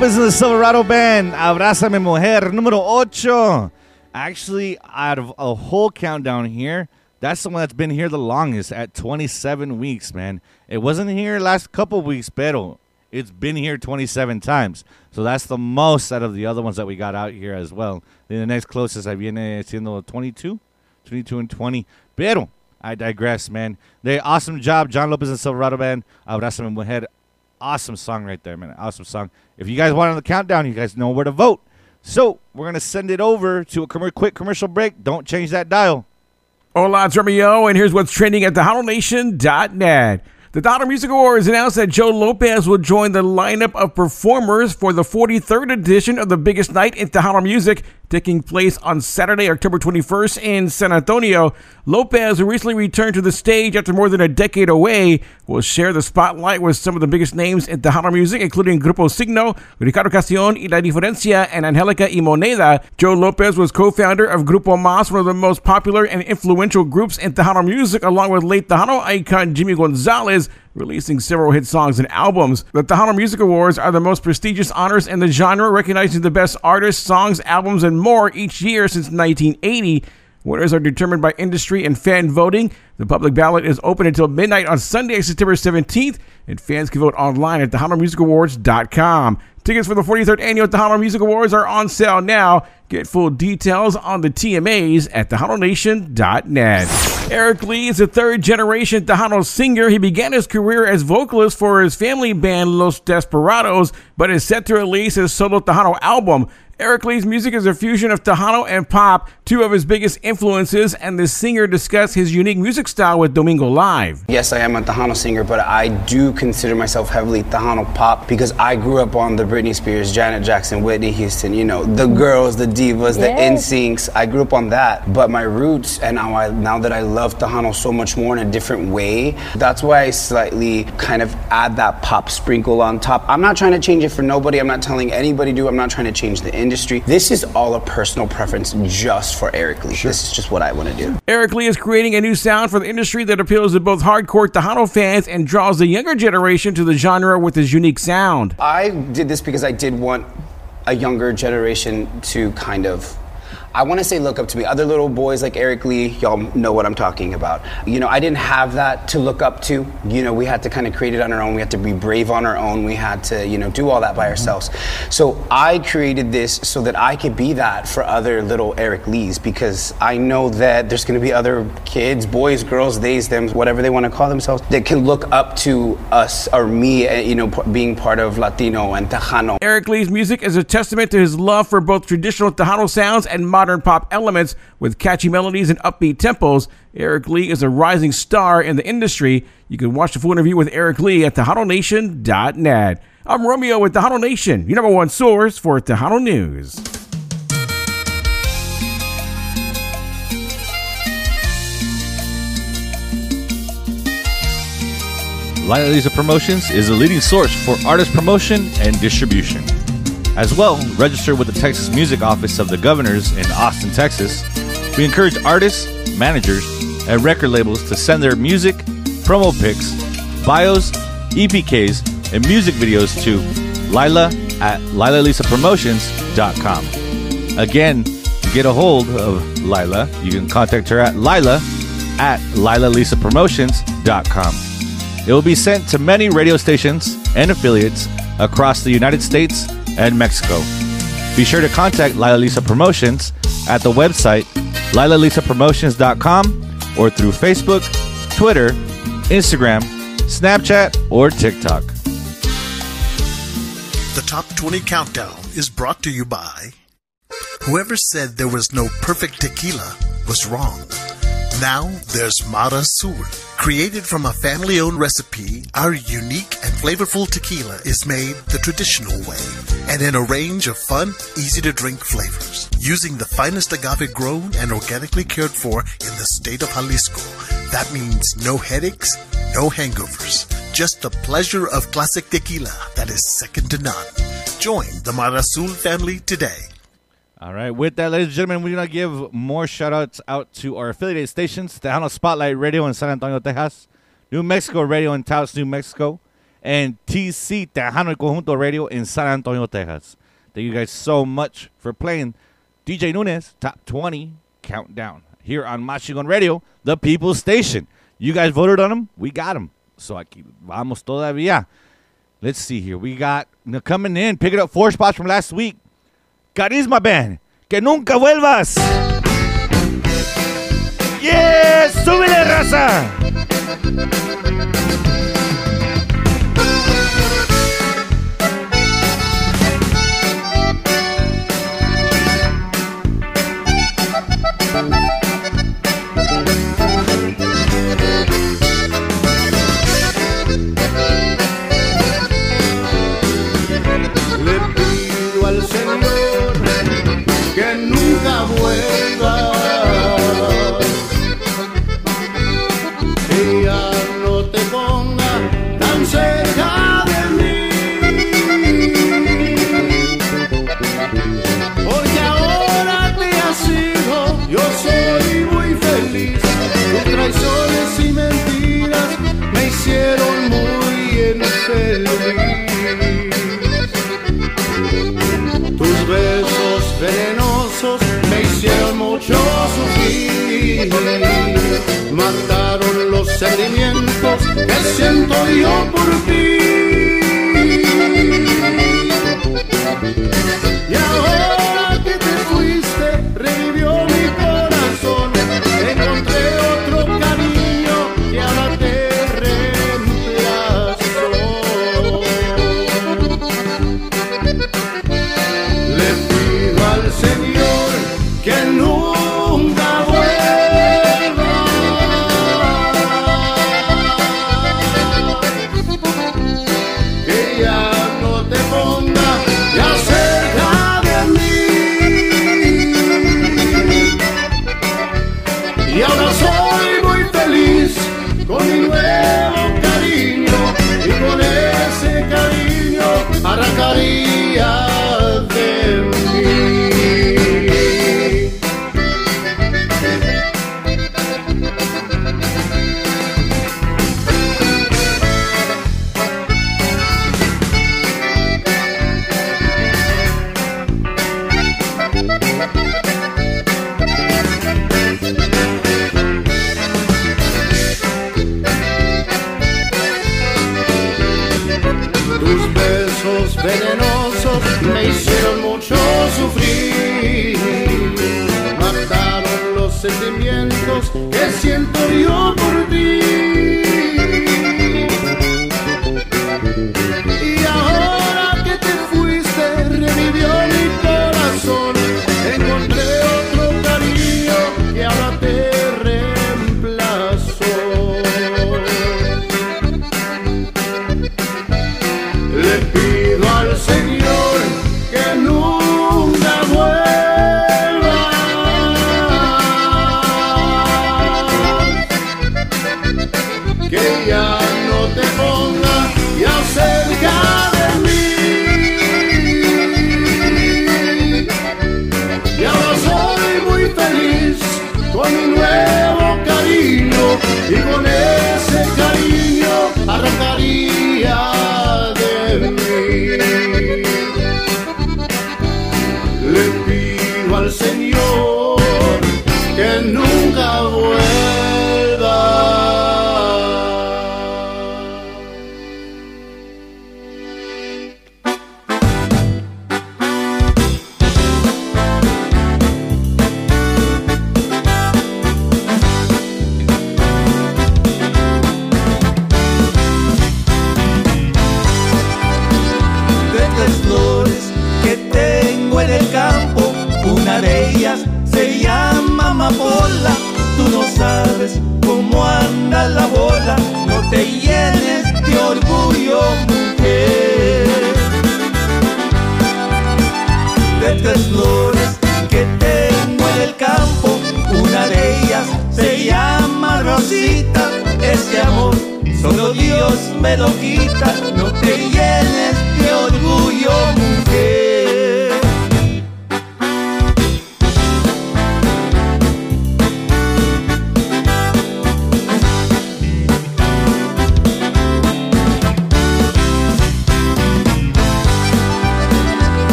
Lopez and the Silverado Band. Abrázame Mujer, número 8. Actually, out of a whole countdown here, that's the one that's been here the longest at 27 weeks, man. It wasn't here last couple weeks, pero it's been here 27 times. So that's the most out of the other ones that we got out here as well. Then the next closest I viene siendo 22, 22 and 20. Pero I digress, man. They awesome job, John Lopez and Silverado Band. Abrázame Mujer. Awesome song right there, man. Awesome song. If you guys want on the countdown, you guys know where to vote. So we're gonna send it over to a com- quick commercial break. Don't change that dial. Hola, Romeo, and here's what's trending at tejanonation.net. The Tejano Music Awards announced that Joe Lopez will join the lineup of performers for the 43rd edition of the biggest night in Tejano music, taking place on Saturday, October 21st in San Antonio. Lopez, who recently returned to the stage after more than a decade away, will share the spotlight with some of the biggest names in Tejano music, including Grupo Siggno, Ricardo Castillon y La Diferencia, and Angelica y Moneda. Joe Lopez was co-founder of Grupo Mazz, one of the most popular and influential groups in Tejano music, along with late Tejano icon Jimmy Gonzalez, releasing several hit songs and albums. The Tejano Music Awards are the most prestigious honors in the genre, recognizing the best artists, songs, albums, and more each year since 1980. Winners are determined by industry and fan voting. The public ballot is open until midnight on Sunday, September 17th, and fans can vote online at TejanoMusicAwards.com. Tickets for the 43rd annual Tejano Music Awards are on sale now. Get full details on the TMAs at TejanoNation.net. Eric Lee is a third generation Tejano singer. He began his career as vocalist for his family band Los Desperados, but is set to release his solo Tejano album. Eric Lee's music is a fusion of Tejano and pop, two of his biggest influences, and the singer discussed his unique music style with Domingo Live. Yes, I am a Tejano singer, but I do consider myself heavily Tejano pop because I grew up on the Britney Spears, Janet Jackson, Whitney Houston, you know, the girls, the divas, the Yes. NSYNCs. I grew up on that. But my roots, and now, I, now that I love Tejano so much more in a different way, that's why I slightly kind of add that pop sprinkle on top. I'm not trying to change it for nobody. I'm not telling anybody to. I'm not trying to change the industry. This is all a personal preference just for Eric Lee. This is just what I want to do. Eric Lee is creating a new sound for the industry that appeals to both hardcore Tejano fans and draws the younger generation to the genre with his unique sound. I did this because I did want a younger generation to kind of. I want to say look up to me. Other little boys like Eric Lee, y'all know what I'm talking about. You know, I didn't have that to look up to. You know, we had to kind of create it on our own. We had to be brave on our own. We had to, you know, do all that by ourselves. So I created this so that I could be that for other little Eric Lees because I know that there's going to be other kids, boys, girls, theys, them, whatever they want to call themselves, that can look up to us or me, eh, you know, being part of Latino and Tejano. Eric Lee's music is a testament to his love for both traditional Tejano sounds and modern pop elements with catchy melodies and upbeat tempos. Eric Lee is a rising star in the industry. You can watch the full interview with Eric Lee at TejanoNation.net. I'm Romeo with Tejano Nation, your number one source for Tejano news. Lila Lisa Promotions is a leading source for artist promotion and distribution. As well, register with the Texas Music Office of the Governors in Austin, Texas. We encourage artists, managers, and record labels to send their music, promo pics, bios, EPKs, and music videos to Lila at LilaLisaPromotions.com. Again, to get a hold of Lila, you can contact her at Lila at LilaLisaPromotions.com. It will be sent to many radio stations and affiliates across the United States and Mexico. Be sure to contact Lila Lisa Promotions at the website lilalisapromotions.com or through Facebook, Twitter, Instagram, Snapchat, or TikTok. The Top 20 Countdown is brought to you by Whoever said there was no perfect tequila was wrong. Now there's Mara Sur. Created from a family owned recipe, our unique and flavorful tequila is made the traditional way and in a range of fun, easy to drink flavors. Using the finest agave grown and organically cared for in the state of Jalisco. That means no headaches, no hangovers. Just the pleasure of classic tequila that is second to none. Join the Marasul family today. All right, with that, ladies and gentlemen, we're going to give more shout outs out to our affiliated stations Tejano Spotlight Radio in San Antonio, Texas, New Mexico Radio in Taos, New Mexico, and TC Tejano Conjunto Radio in San Antonio, Texas. Thank you guys so much for playing DJ Nunes Top 20 Countdown here on Maschingon Radio, the People's Station. You guys voted on him, we got him. So I aquí vamos todavía. Let's see here. We got coming in, picking up four spots from last week. Carisma Band, que nunca vuelvas. ¡Yes! ¡Súbele, raza! sentimientos que siento yo por ti. Y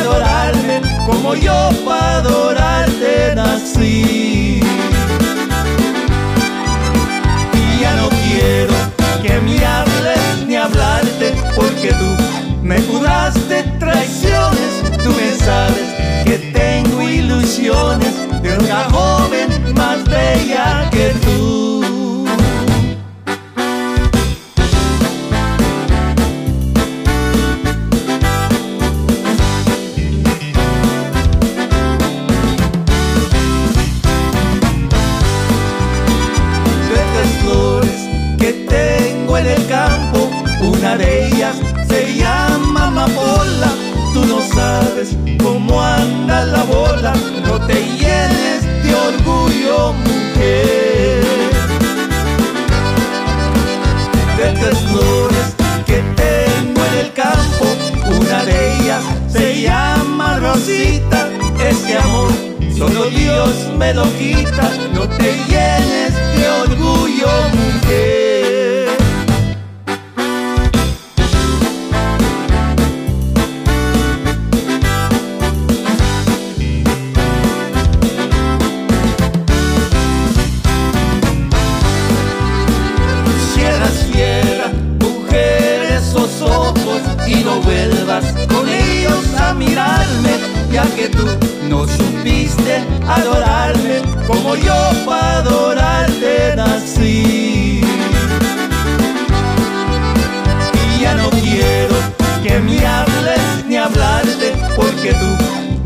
adorarme como yo para adorarte nací. Y ya no quiero que me hables ni hablarte porque tú me juraste traiciones, tú me sabes que tengo ilusiones de una joven más bella que tú. necesita este amor, solo Dios me lo quita, no te llenes de orgullo.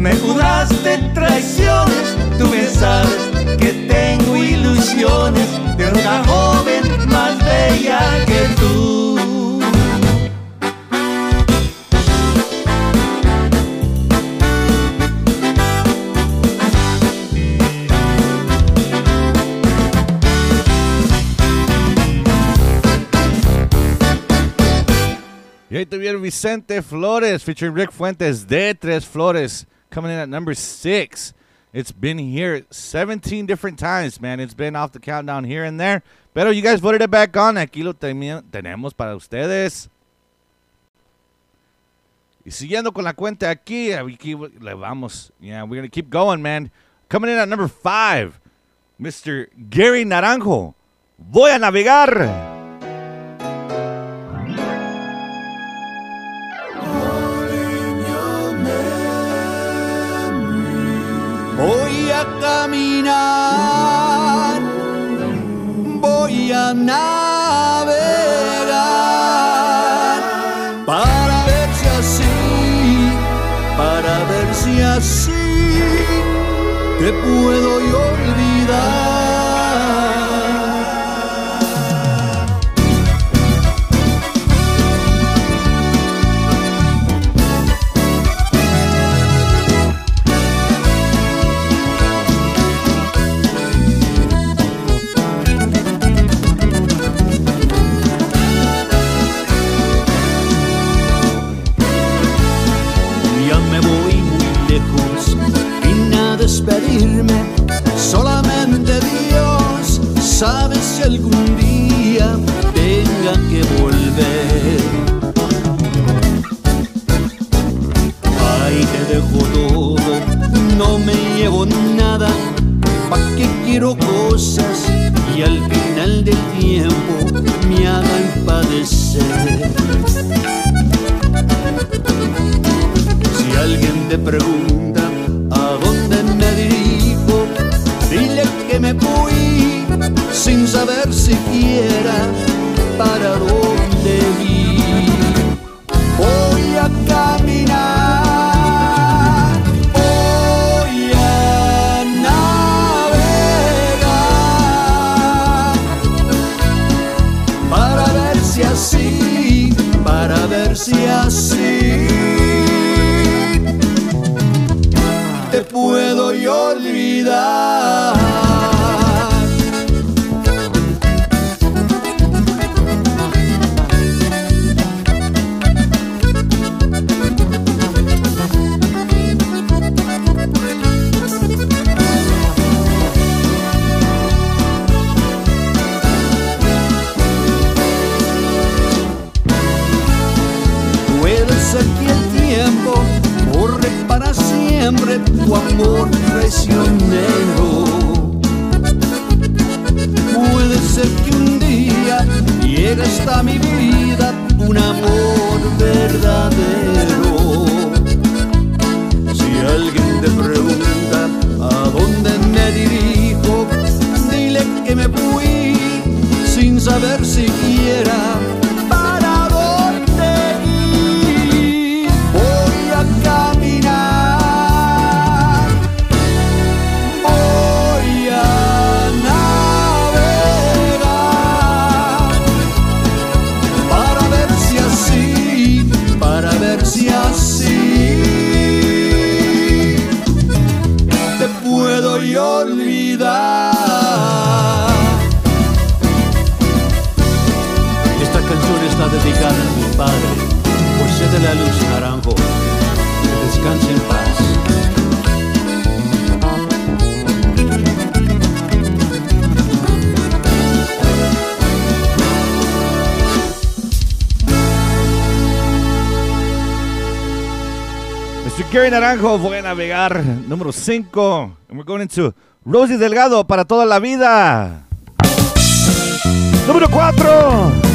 Me juraste traiciones. Tú me sabes que tengo ilusiones de una joven más bella que tú. Y ahí tuvieron Vicente Flores featuring Rick Fuentes de Tres Flores coming in at number six. It's been here 17 different times, man. It's been off the countdown here and there. Pero you guys voted it back on. Aquí lo tenemos para ustedes. Y siguiendo con la cuenta aquí, aquí le vamos. Yeah, we're going to keep going, man. Coming in at number five, Mr. Gary Naranjo. Voy a navegar. Caminar, voy a navegar para ver si así, para ver si así te puedo olvidar. Solamente Dios sabe si algún día tenga que volver. Ay, te dejo todo, no me llevo nada. ¿Pa' qué quiero cosas y al final del tiempo me hagan padecer? Si alguien te pregunta que me fui sin saber siquiera para dónde ir. Voy a caminar, voy a navegar para ver si así, para ver si así te puedo yo olvidar. Amor traicionero. Puede ser que un día llegue hasta mi vida un amor verdadero. Si alguien te pregunta a dónde me dirijo, dile que me fui sin saber siquiera padre, José de la Luz Naranjo. Que descanse en paz. Gary Naranjo, voy a navegar. Número 5. And we're going into Rosy Delgado para toda la vida. Número 4.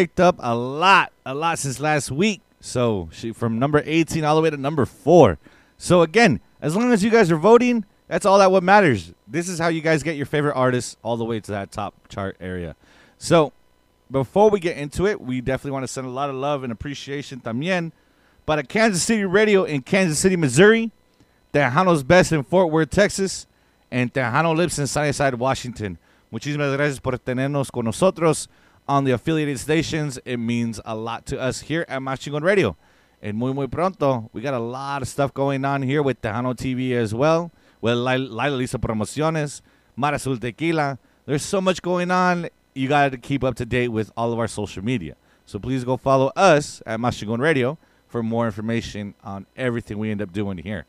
Picked up a lot, a lot since last week. So she from number 18 all the way to number four. So again, as long as you guys are voting, that's all that what matters. This is how you guys get your favorite artists all the way to that top chart area. So before we get into it, we definitely want to send a lot of love and appreciation también But at Kansas City Radio in Kansas City, Missouri, Tejano's Best in Fort Worth, Texas, and Tejano Lips in Sunnyside, Washington. Muchísimas gracias por tenernos con nosotros on the affiliated stations. It means a lot to us here at Maschingon Radio. And muy, muy pronto, we got a lot of stuff going on here with Tejano TV as well, with Lila Lisa Promociones, Mar Azul Tequila. There's so much going on. You got to keep up to date with all of our social media. So please go follow us at Maschingon Radio for more information on everything we end up doing here.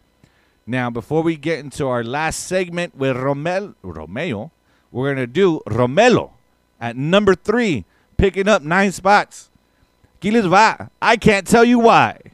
Now, before we get into our last segment with Romel, Romeo, we're going to do Romelo at number three, picking up nine spots. Aquí les va. I can't tell you why.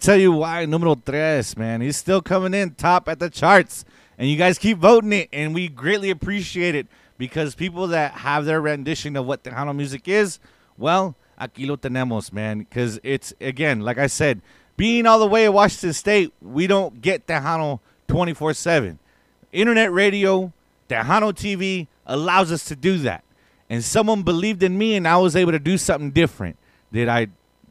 Tell you why. Numero tres, man. He's still coming in top at the charts. And you guys keep voting it. And we greatly appreciate it because people that have their rendition of what Tejano music is, well, aquí lo tenemos, man. Because it's, again, like I said, being all the way in Washington State, we don't get Tejano 24 7. Internet radio, Tejano TV allows us to do that. And someone believed in me, and I was able to do something different. Did I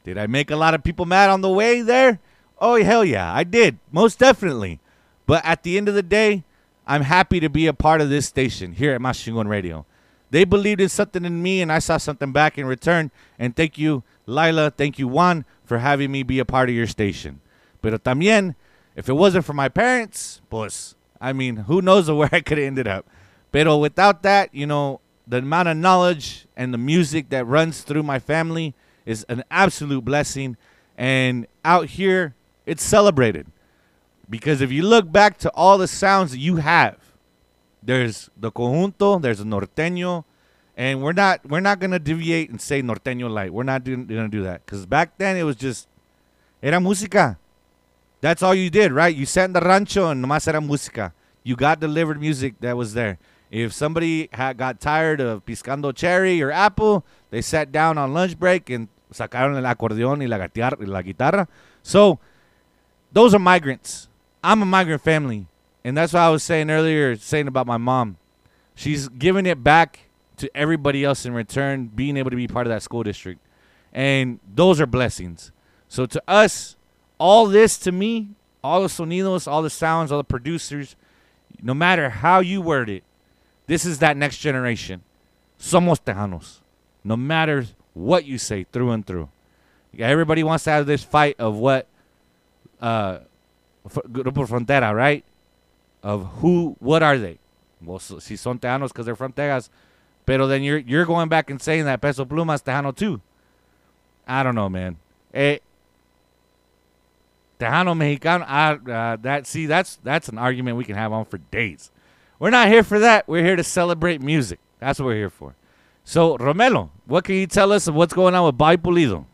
did I make a lot of people mad on the way there? Oh hell yeah, I did. Most definitely. But at the end of the day, I'm happy to be a part of this station here at Maschingon Radio. They believed in something in me and I saw something back in return. And thank you, Lila, thank you, Juan, for having me be a part of your station. Pero también, if it wasn't for my parents, pues, I mean, who knows where I could have ended up. Pero without that, you know, the amount of knowledge and the music that runs through my family is an absolute blessing. And out here, it's celebrated. Because if you look back to all the sounds that you have, there's the conjunto, there's the norteño, and we're not we're not gonna deviate and say norteño light. We're not gonna do that because back then it was just era música. That's all you did, right? You sat in the rancho and nomás era música. You got delivered music that was there. If somebody had got tired of piscando cherry or apple, they sat down on lunch break and sacaron el acordeón y la, la guitarra. So those are migrants. I'm a migrant family. And that's what I was saying earlier, saying about my mom. She's giving it back to everybody else in return, being able to be part of that school district. And those are blessings. So to us, all this to me, all the sonidos, all the sounds, all the producers, no matter how you word it, this is that next generation. Somos Tejanos. No matter what you say, through and through. Everybody wants to have this fight of what uh, Grupo Frontera, right? Of who, what are they? Well, si son Tejanos because they're from Texas, pero then you're you're going back and saying that Peso Pluma is Tejano too. I don't know, man. Eh, Tejano Mexicano, I, uh, that see that's that's an argument we can have on for days. We're not here for that. We're here to celebrate music. That's what we're here for. So, Romelo, what can you tell us of what's going on with Bobby Pulido?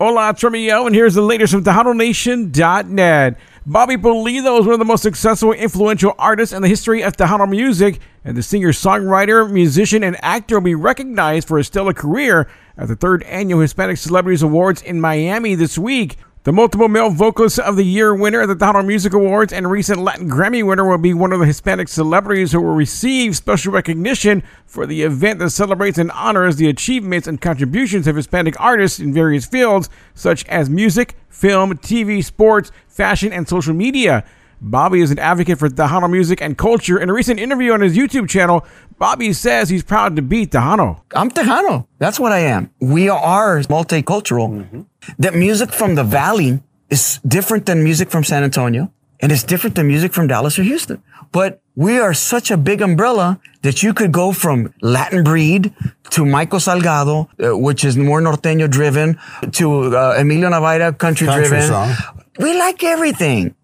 Hola, Tremio, and here's the latest from TejanoNation.net. Bobby Pulido is one of the most successful influential artists in the history of Tejano music, and the singer, songwriter, musician, and actor will be recognized for his stellar career at the third annual Hispanic Celebrities Awards in Miami this week. The multiple male vocalist of the year winner at the Tejano Music Awards and recent Latin Grammy winner will be one of the Hispanic celebrities who will receive special recognition for the event that celebrates and honors the achievements and contributions of Hispanic artists in various fields such as music, film, TV, sports, fashion, and social media. Bobby is an advocate for Tejano music and culture. In a recent interview on his YouTube channel, Bobby says he's proud to be Tejano. I'm Tejano. That's what I am. We are multicultural. That music from the valley is different than music from San Antonio and it's different than music from Dallas or Houston. But we are such a big umbrella that you could go from Latin breed to Michael Salgado, uh, which is more norteño driven, to uh, Emilio Navaira country, Country driven. song. We like everything.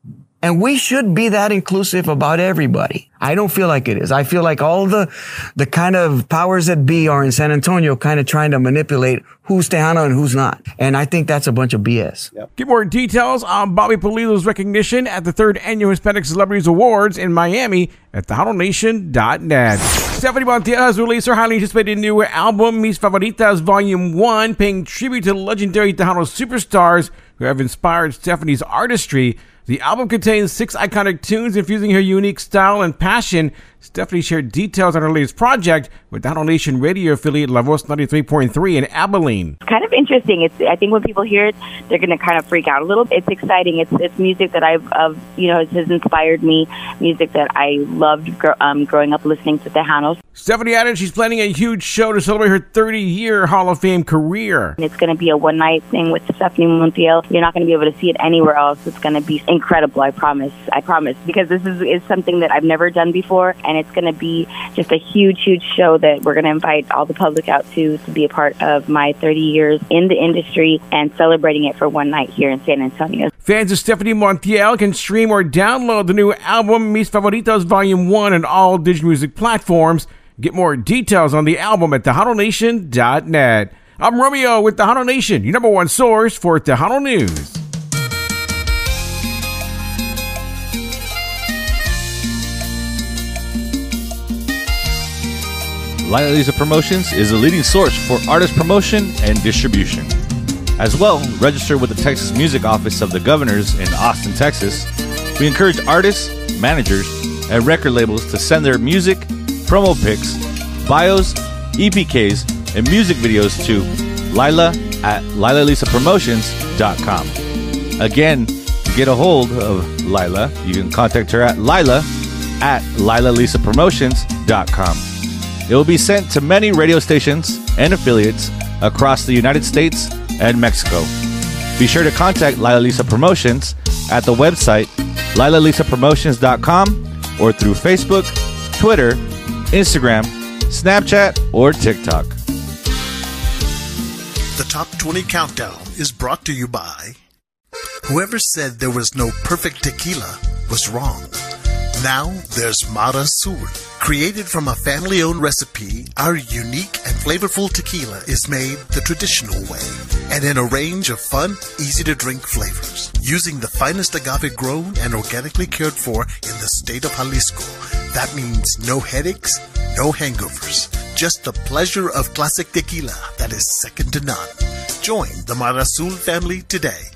And we should be that inclusive about everybody. I don't feel like it is. I feel like all the, the kind of powers that be are in San Antonio kind of trying to manipulate who's Tejano and who's not. And I think that's a bunch of BS. Get more details on Bobby Pulido's recognition at the third annual Hispanic Celebrities Awards in Miami at tejanonation.net. Stephanie Montiel has released her highly anticipated new album, Mis Favoritas Volume 1, paying tribute to legendary Tejano superstars who have inspired Stephanie's artistry. The album contains six iconic tunes infusing her unique style and passion. Stephanie shared details on her latest project with Tejano Nation radio affiliate La Voz 93.3 in Abilene. It's kind of interesting. It's I think when people hear it, they're going to kind of freak out a little. Bit it's exciting. It's it's music that I've of you know has inspired me. Music that I loved um, growing up listening to Tejanos. Stephanie added she's planning a huge show to celebrate her 30 year Hall of Fame career. And it's going to be a one night thing with Stephanie Montiel. You're not going to be able to see it anywhere else. It's going to be incredible. I promise. I promise because this is is something that I've never done before, and it's going to be just a huge, huge show that we're going to invite all the public out to to be a part of my 30 years in the industry and celebrating it for one night here in San Antonio. Fans of Stephanie Montiel can stream or download the new album Mis Favoritas Volume 1 on all digital music platforms. Get more details on the album at TejanoNation.net. I'm Romeo with Tejano Nation, your number one source for Tejano News. Lila Lisa Promotions is a leading source for artist promotion and distribution. As well, register with the Texas Music Office of the Governors in Austin, Texas. We encourage artists, managers, and record labels to send their music, promo pics, bios, EPKs, and music videos to Lila at LilaLisaPromotions.com. Again, to get a hold of Lila, you can contact her at Lila at LilaLisaPromotions.com. It will be sent to many radio stations and affiliates across the United States and Mexico. Be sure to contact Lila Lisa Promotions at the website lilalisapromotions.com or through Facebook, Twitter, Instagram, Snapchat, or TikTok. The Top 20 Countdown is brought to you by Whoever said there was no perfect tequila was wrong. Now there's Mara. Created from a family owned recipe, our unique and flavorful tequila is made the traditional way and in a range of fun, easy to drink flavors. Using the finest agave grown and organically cared for in the state of Jalisco. That means no headaches, no hangovers, just the pleasure of classic tequila that is second to none. Join the Mar Azul family today.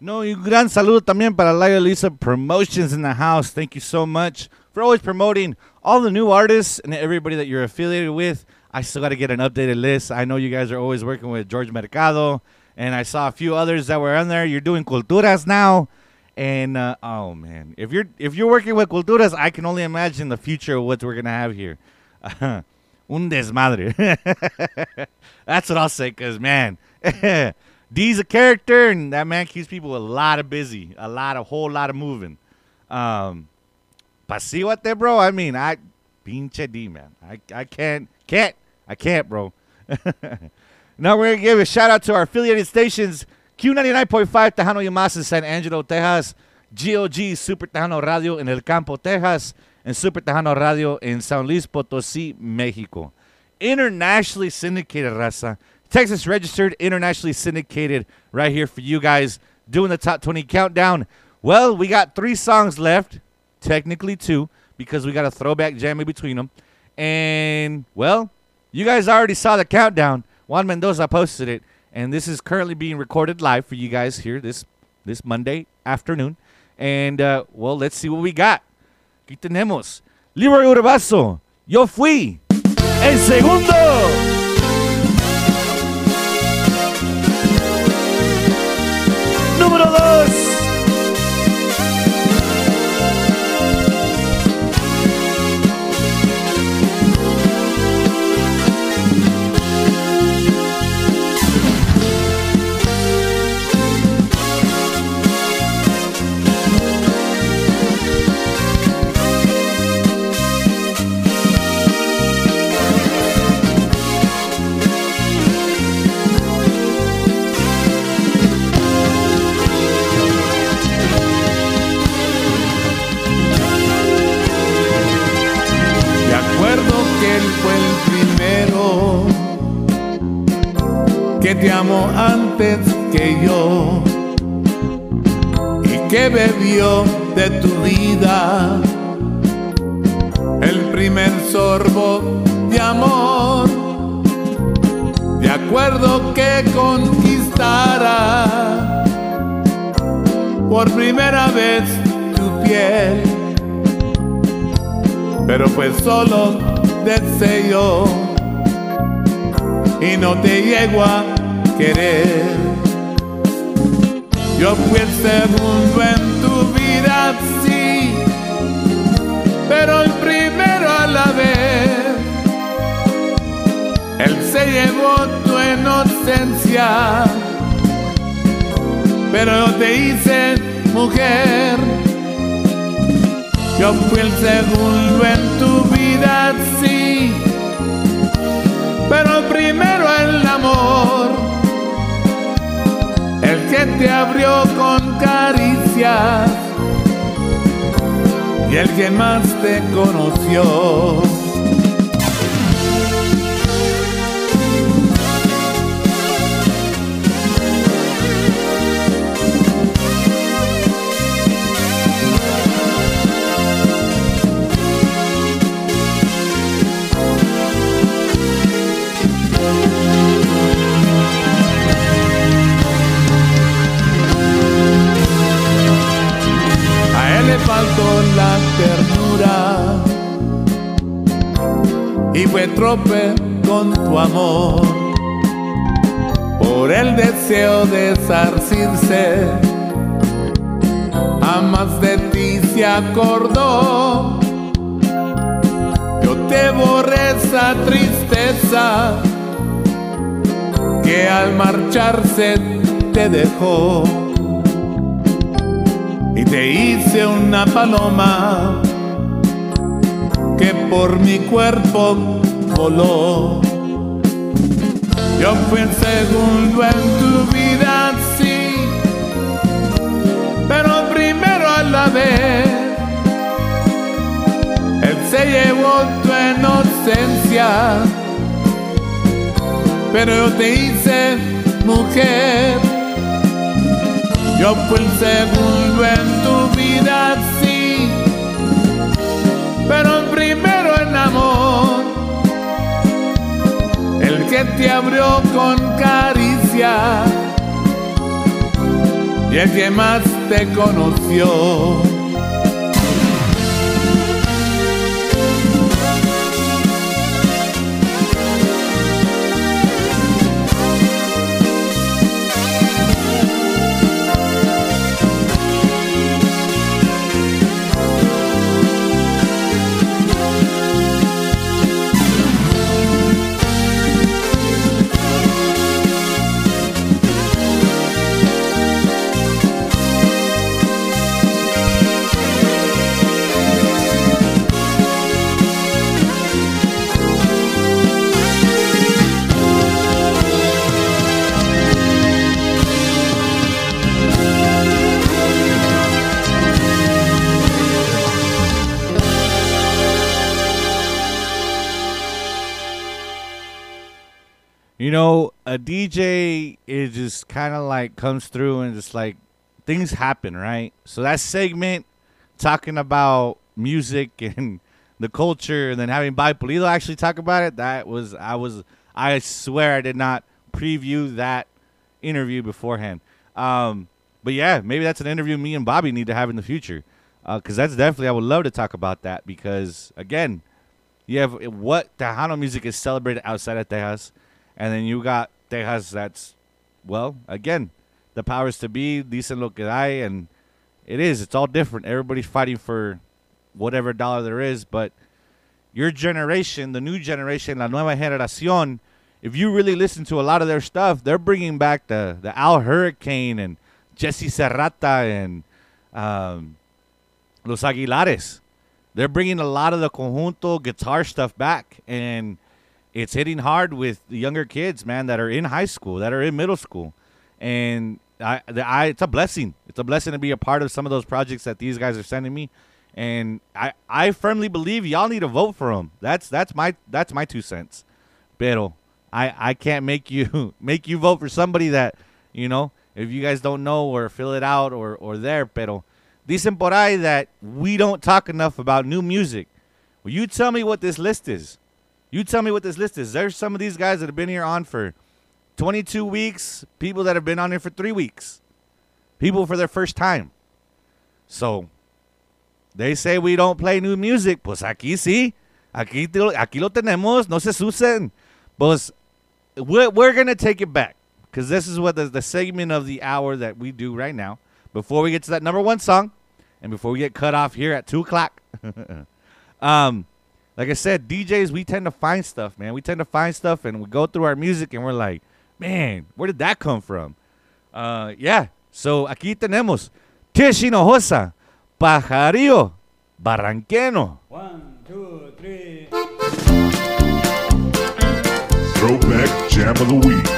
No, y un gran saludo también para Lila Lisa Promotions in the house. Thank you so much for always promoting all the new artists and everybody that you're affiliated with. I still got to get an updated list. I know you guys are always working with George Mercado, and I saw a few others that were on there. You're doing Culturas now, and uh, oh man, if you're if you're working with Culturas, I can only imagine the future of what we're gonna have here. Un desmadre. That's what I'll say, cause man. D's a character, and that man keeps people a lot of busy, a lot, a whole lot of moving. Um, Pasiwate, bro. I mean, I pinche D, man. I, I can't, can't, I can't, bro. now we're gonna give a shout out to our affiliated stations: Q99.5 Tejano Yamas in San Angelo, Texas, GOG Super Tejano Radio in El Campo, Texas, and Super Tejano Radio in San Luis Potosí, Mexico. Internationally syndicated, raza. Texas registered, internationally syndicated, right here for you guys doing the top 20 countdown. Well, we got three songs left, technically two, because we got a throwback jam in between them. And, well, you guys already saw the countdown. Juan Mendoza posted it, and this is currently being recorded live for you guys here this this Monday afternoon. And, uh, well, let's see what we got. Aquí tenemos Leroy Urbazo, Yo Fui, en segundo. Número 2. Te amó antes que yo. Y que bebió de tu vida el primer sorbo de amor. De acuerdo que conquistara por primera vez tu piel, pero fue solo deseo y no te llego a querer. Yo fui el segundo en tu vida, sí, pero el primero a la vez. Él se llevó tu inocencia, pero yo te hice mujer. Yo fui el segundo en tu vida, sí, pero primero el amor, que te abrió con caricias y el que más te conoció. Trope con tu amor. Por el deseo de zarcirse, jamás de ti se acordó. Yo te borré esa tristeza que al marcharse te dejó y te hice una paloma que por mi cuerpo Yo fui el segundo en tu vida, sí, pero primero a la vez. Él se llevó tu inocencia, pero yo te hice mujer. Yo fui el segundo en tu vida, sí, pero primero en amor, que te abrió con caricia y el que más te conoció. You know, a DJ is just kind of like comes through and just like things happen, right? So that segment talking about music and the culture and then having Bobby Pulido actually talk about it, that was I was I swear I did not preview that interview beforehand. Um, but yeah, maybe that's an interview me and Bobby need to have in the future. Because that's definitely, I would love to talk about that. Because again, you have what Tejano music is celebrated outside of Tejas, and then you got Tejas that's, well, again, the powers to be, dicen lo que hay, and it is. It's all different. Everybody's fighting for whatever dollar there is, but your generation, the new generation, la nueva generación, if you really listen to a lot of their stuff, they're bringing back the the Al Hurricane and Jesse Serrata and um, Los Aguilares. They're bringing a lot of the conjunto guitar stuff back, and it's hitting hard with the younger kids, man, that are in high school, that are in middle school, and I, the, I, it's a blessing. It's a blessing to be a part of some of those projects that these guys are sending me, and I, I firmly believe y'all need to vote for them. That's that's my that's my two cents. Pero I I can't make you make you vote for somebody that you know if you guys don't know or fill it out or or there. Pero dicen por ahí that we don't talk enough about new music. Will you tell me what this list is. You tell me what this list is. There's some of these guys that have been here on for 22 weeks, people that have been on here for three weeks, people for their first time. So they say we don't play new music. Pues aquí sí. Aquí, aquí lo tenemos. No se asusten. Pues we're, we're going to take it back because this is what the, the segment of the hour that we do right now. Before we get to that number one song and before we get cut off here at 2 o'clock. um, like I said, DJs, we tend to find stuff, man. We tend to find stuff and we go through our music and we're like, man, where did that come from? Uh, yeah. So aquí tenemos Tish Hinojosa, Pajarillo, Barranqueno. Throwback Jam of the Week.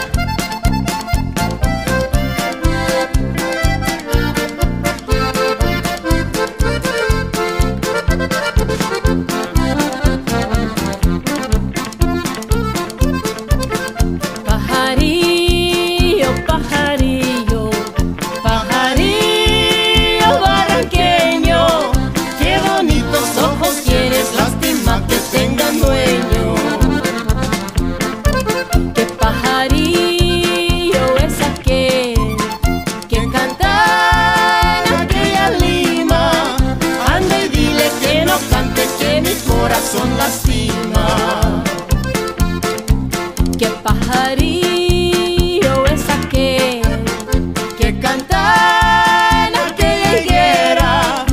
Lastima. Qué pajarillo es aquel que canta en aquella higuera.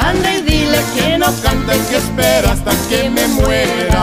Anda y dile que no cante, que espera hasta que me muera.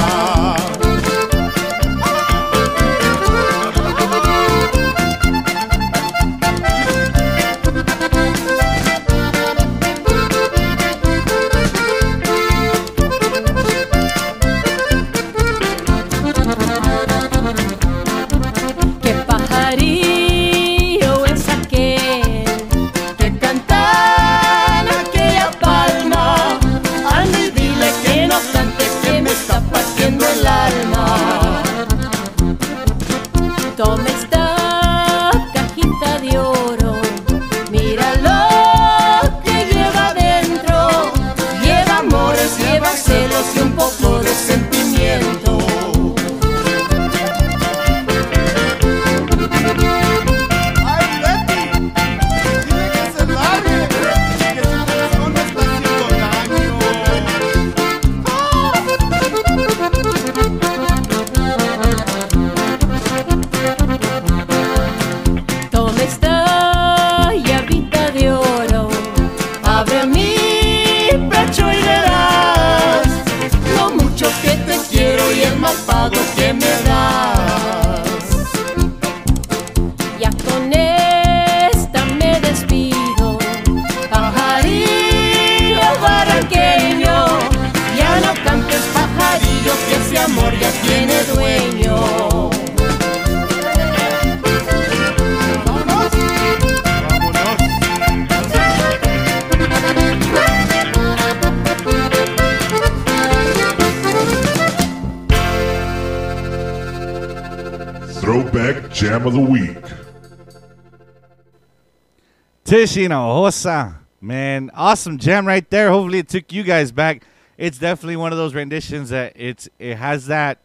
Tish Hinojosa. Man, awesome jam right there. Hopefully it took you guys back. It's definitely one of those renditions that it's it has that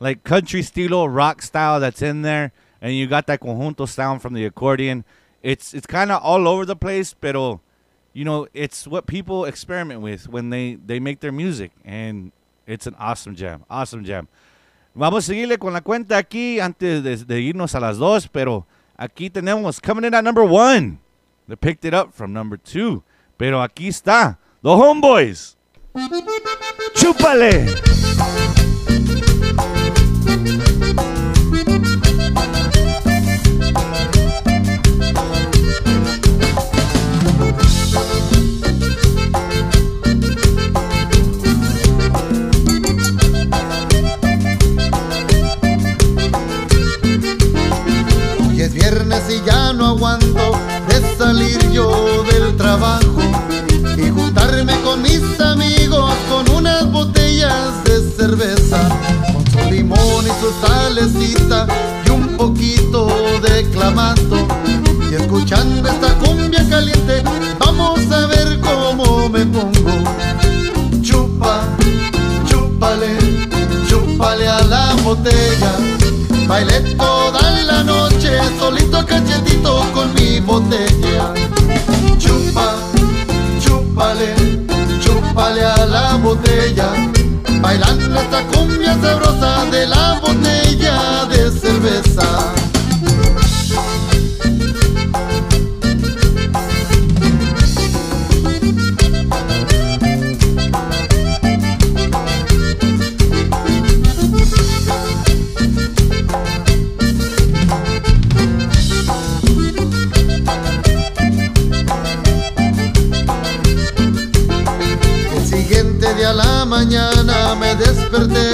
like country stilo rock style that's in there and you got that conjunto sound from the accordion. It's it's kind of all over the place, pero you know, it's what people experiment with when they they make their music and it's an awesome jam. Awesome jam. Vamos a seguirle con la cuenta aquí antes de, de irnos a las dos, pero aquí tenemos coming in at number one. They picked it up from number two, pero aquí está the Homeboys. Chúpale. Hoy es viernes y ya no aguanto salir yo del trabajo y juntarme con mis amigos con unas botellas de cerveza. su salecita y un poquito de clamato. Y escuchando esta cumbia caliente, vamos a ver cómo me pongo. Chupa, chúpale, chúpale a la botella. Bailé toda la noche, solito cachetito con mi botella. Chupa, chúpale, chúpale a la botella. Bailando esta cumbia sabrosa de la botella de cerveza. Me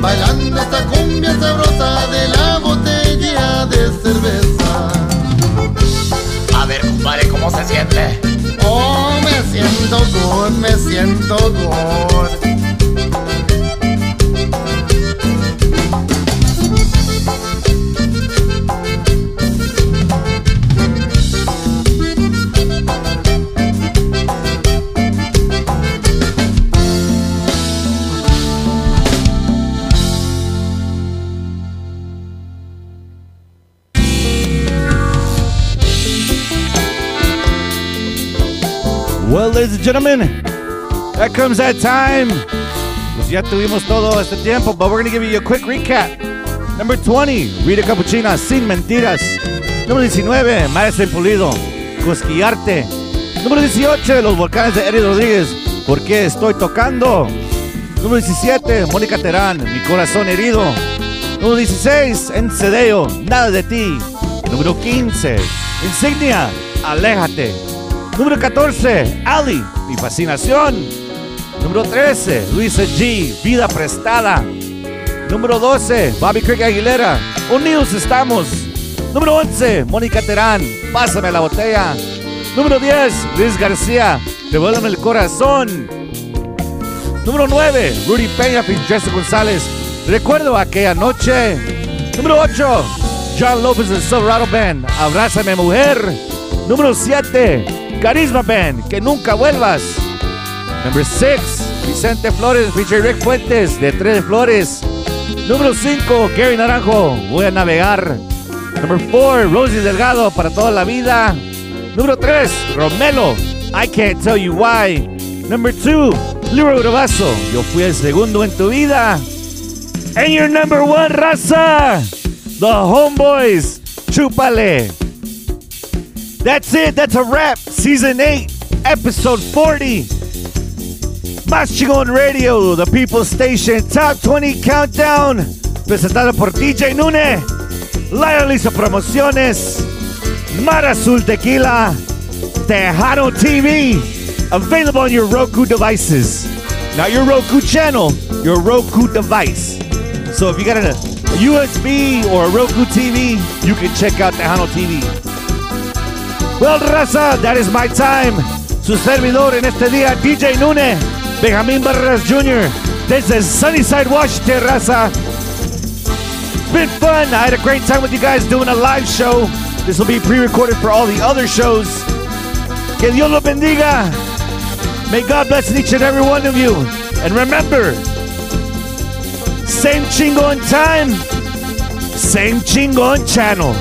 Bailando esta cumbia sabrosa de la botella de cerveza. A ver, compadre, ¿cómo se siente? Oh, me siento good, me siento good. Gentlemen, that comes that time. Pues ya tuvimos todo este tiempo, but we're going to give you a quick recap. Number 20, Rita Capuchina, Sin Mentiras. Número 19, Maestre Pulido, Cosquillarte. Número 18, Los Volcanes de Eddie Rodríguez, ¿Por qué estoy tocando? Número 17, Mónica Terán, Mi Corazón Herido. Número 16, Encedeo, Nada de Ti. Número 15, Insignia, Aléjate. Número 14, Ali, Mi Fascinación. Número 13, Luisa G, Vida Prestada. Número 12, Bobby Crick Aguilera, Unidos Estamos. Número 11, Mónica Terán, Pásame la botella. Número 10, Luis García, Devuélveme el corazón. Número 9, Rudy Peña, Jesse González, Recuerdo aquella noche. Número 8, John López del Silverado Band, Abrázame mujer. Número 7, Carisma Band, Que nunca vuelvas. Number 6, Vicente Flores, featuring Rick Fuentes, de Tres Flores. Número 5, Gary Naranjo, Voy a navegar. Number 4, Rosie Delgado, Para toda la vida. Número 3, Romelo, I can't tell you why. Number 2, Liro Gravazo, Yo fui el segundo en tu vida. And your number one, raza, the Homeboys, Chúpale. That's it. That's a wrap. Season 8, episode 40. Maschingon Radio, the People's Station, Top 20 Countdown, presentado por DJ Nune, Lila Lisa Promociones, Mar Azul Tequila, Tejano TV, available on your Roku devices. Not your Roku channel, your Roku device. So if you got a, a USB or a Roku TV, you can check out Tejano TV. Well, raza, that is my time. Su servidor en este día, DJ Nune, Benjamin Barras Jr., desde Sunnyside, Washington, raza. Been fun. I had a great time with you guys doing a live show. This will be pre-recorded for all the other shows. Que Dios los bendiga. May God bless each and every one of you. And remember, same chingo on time, same chingo on channel.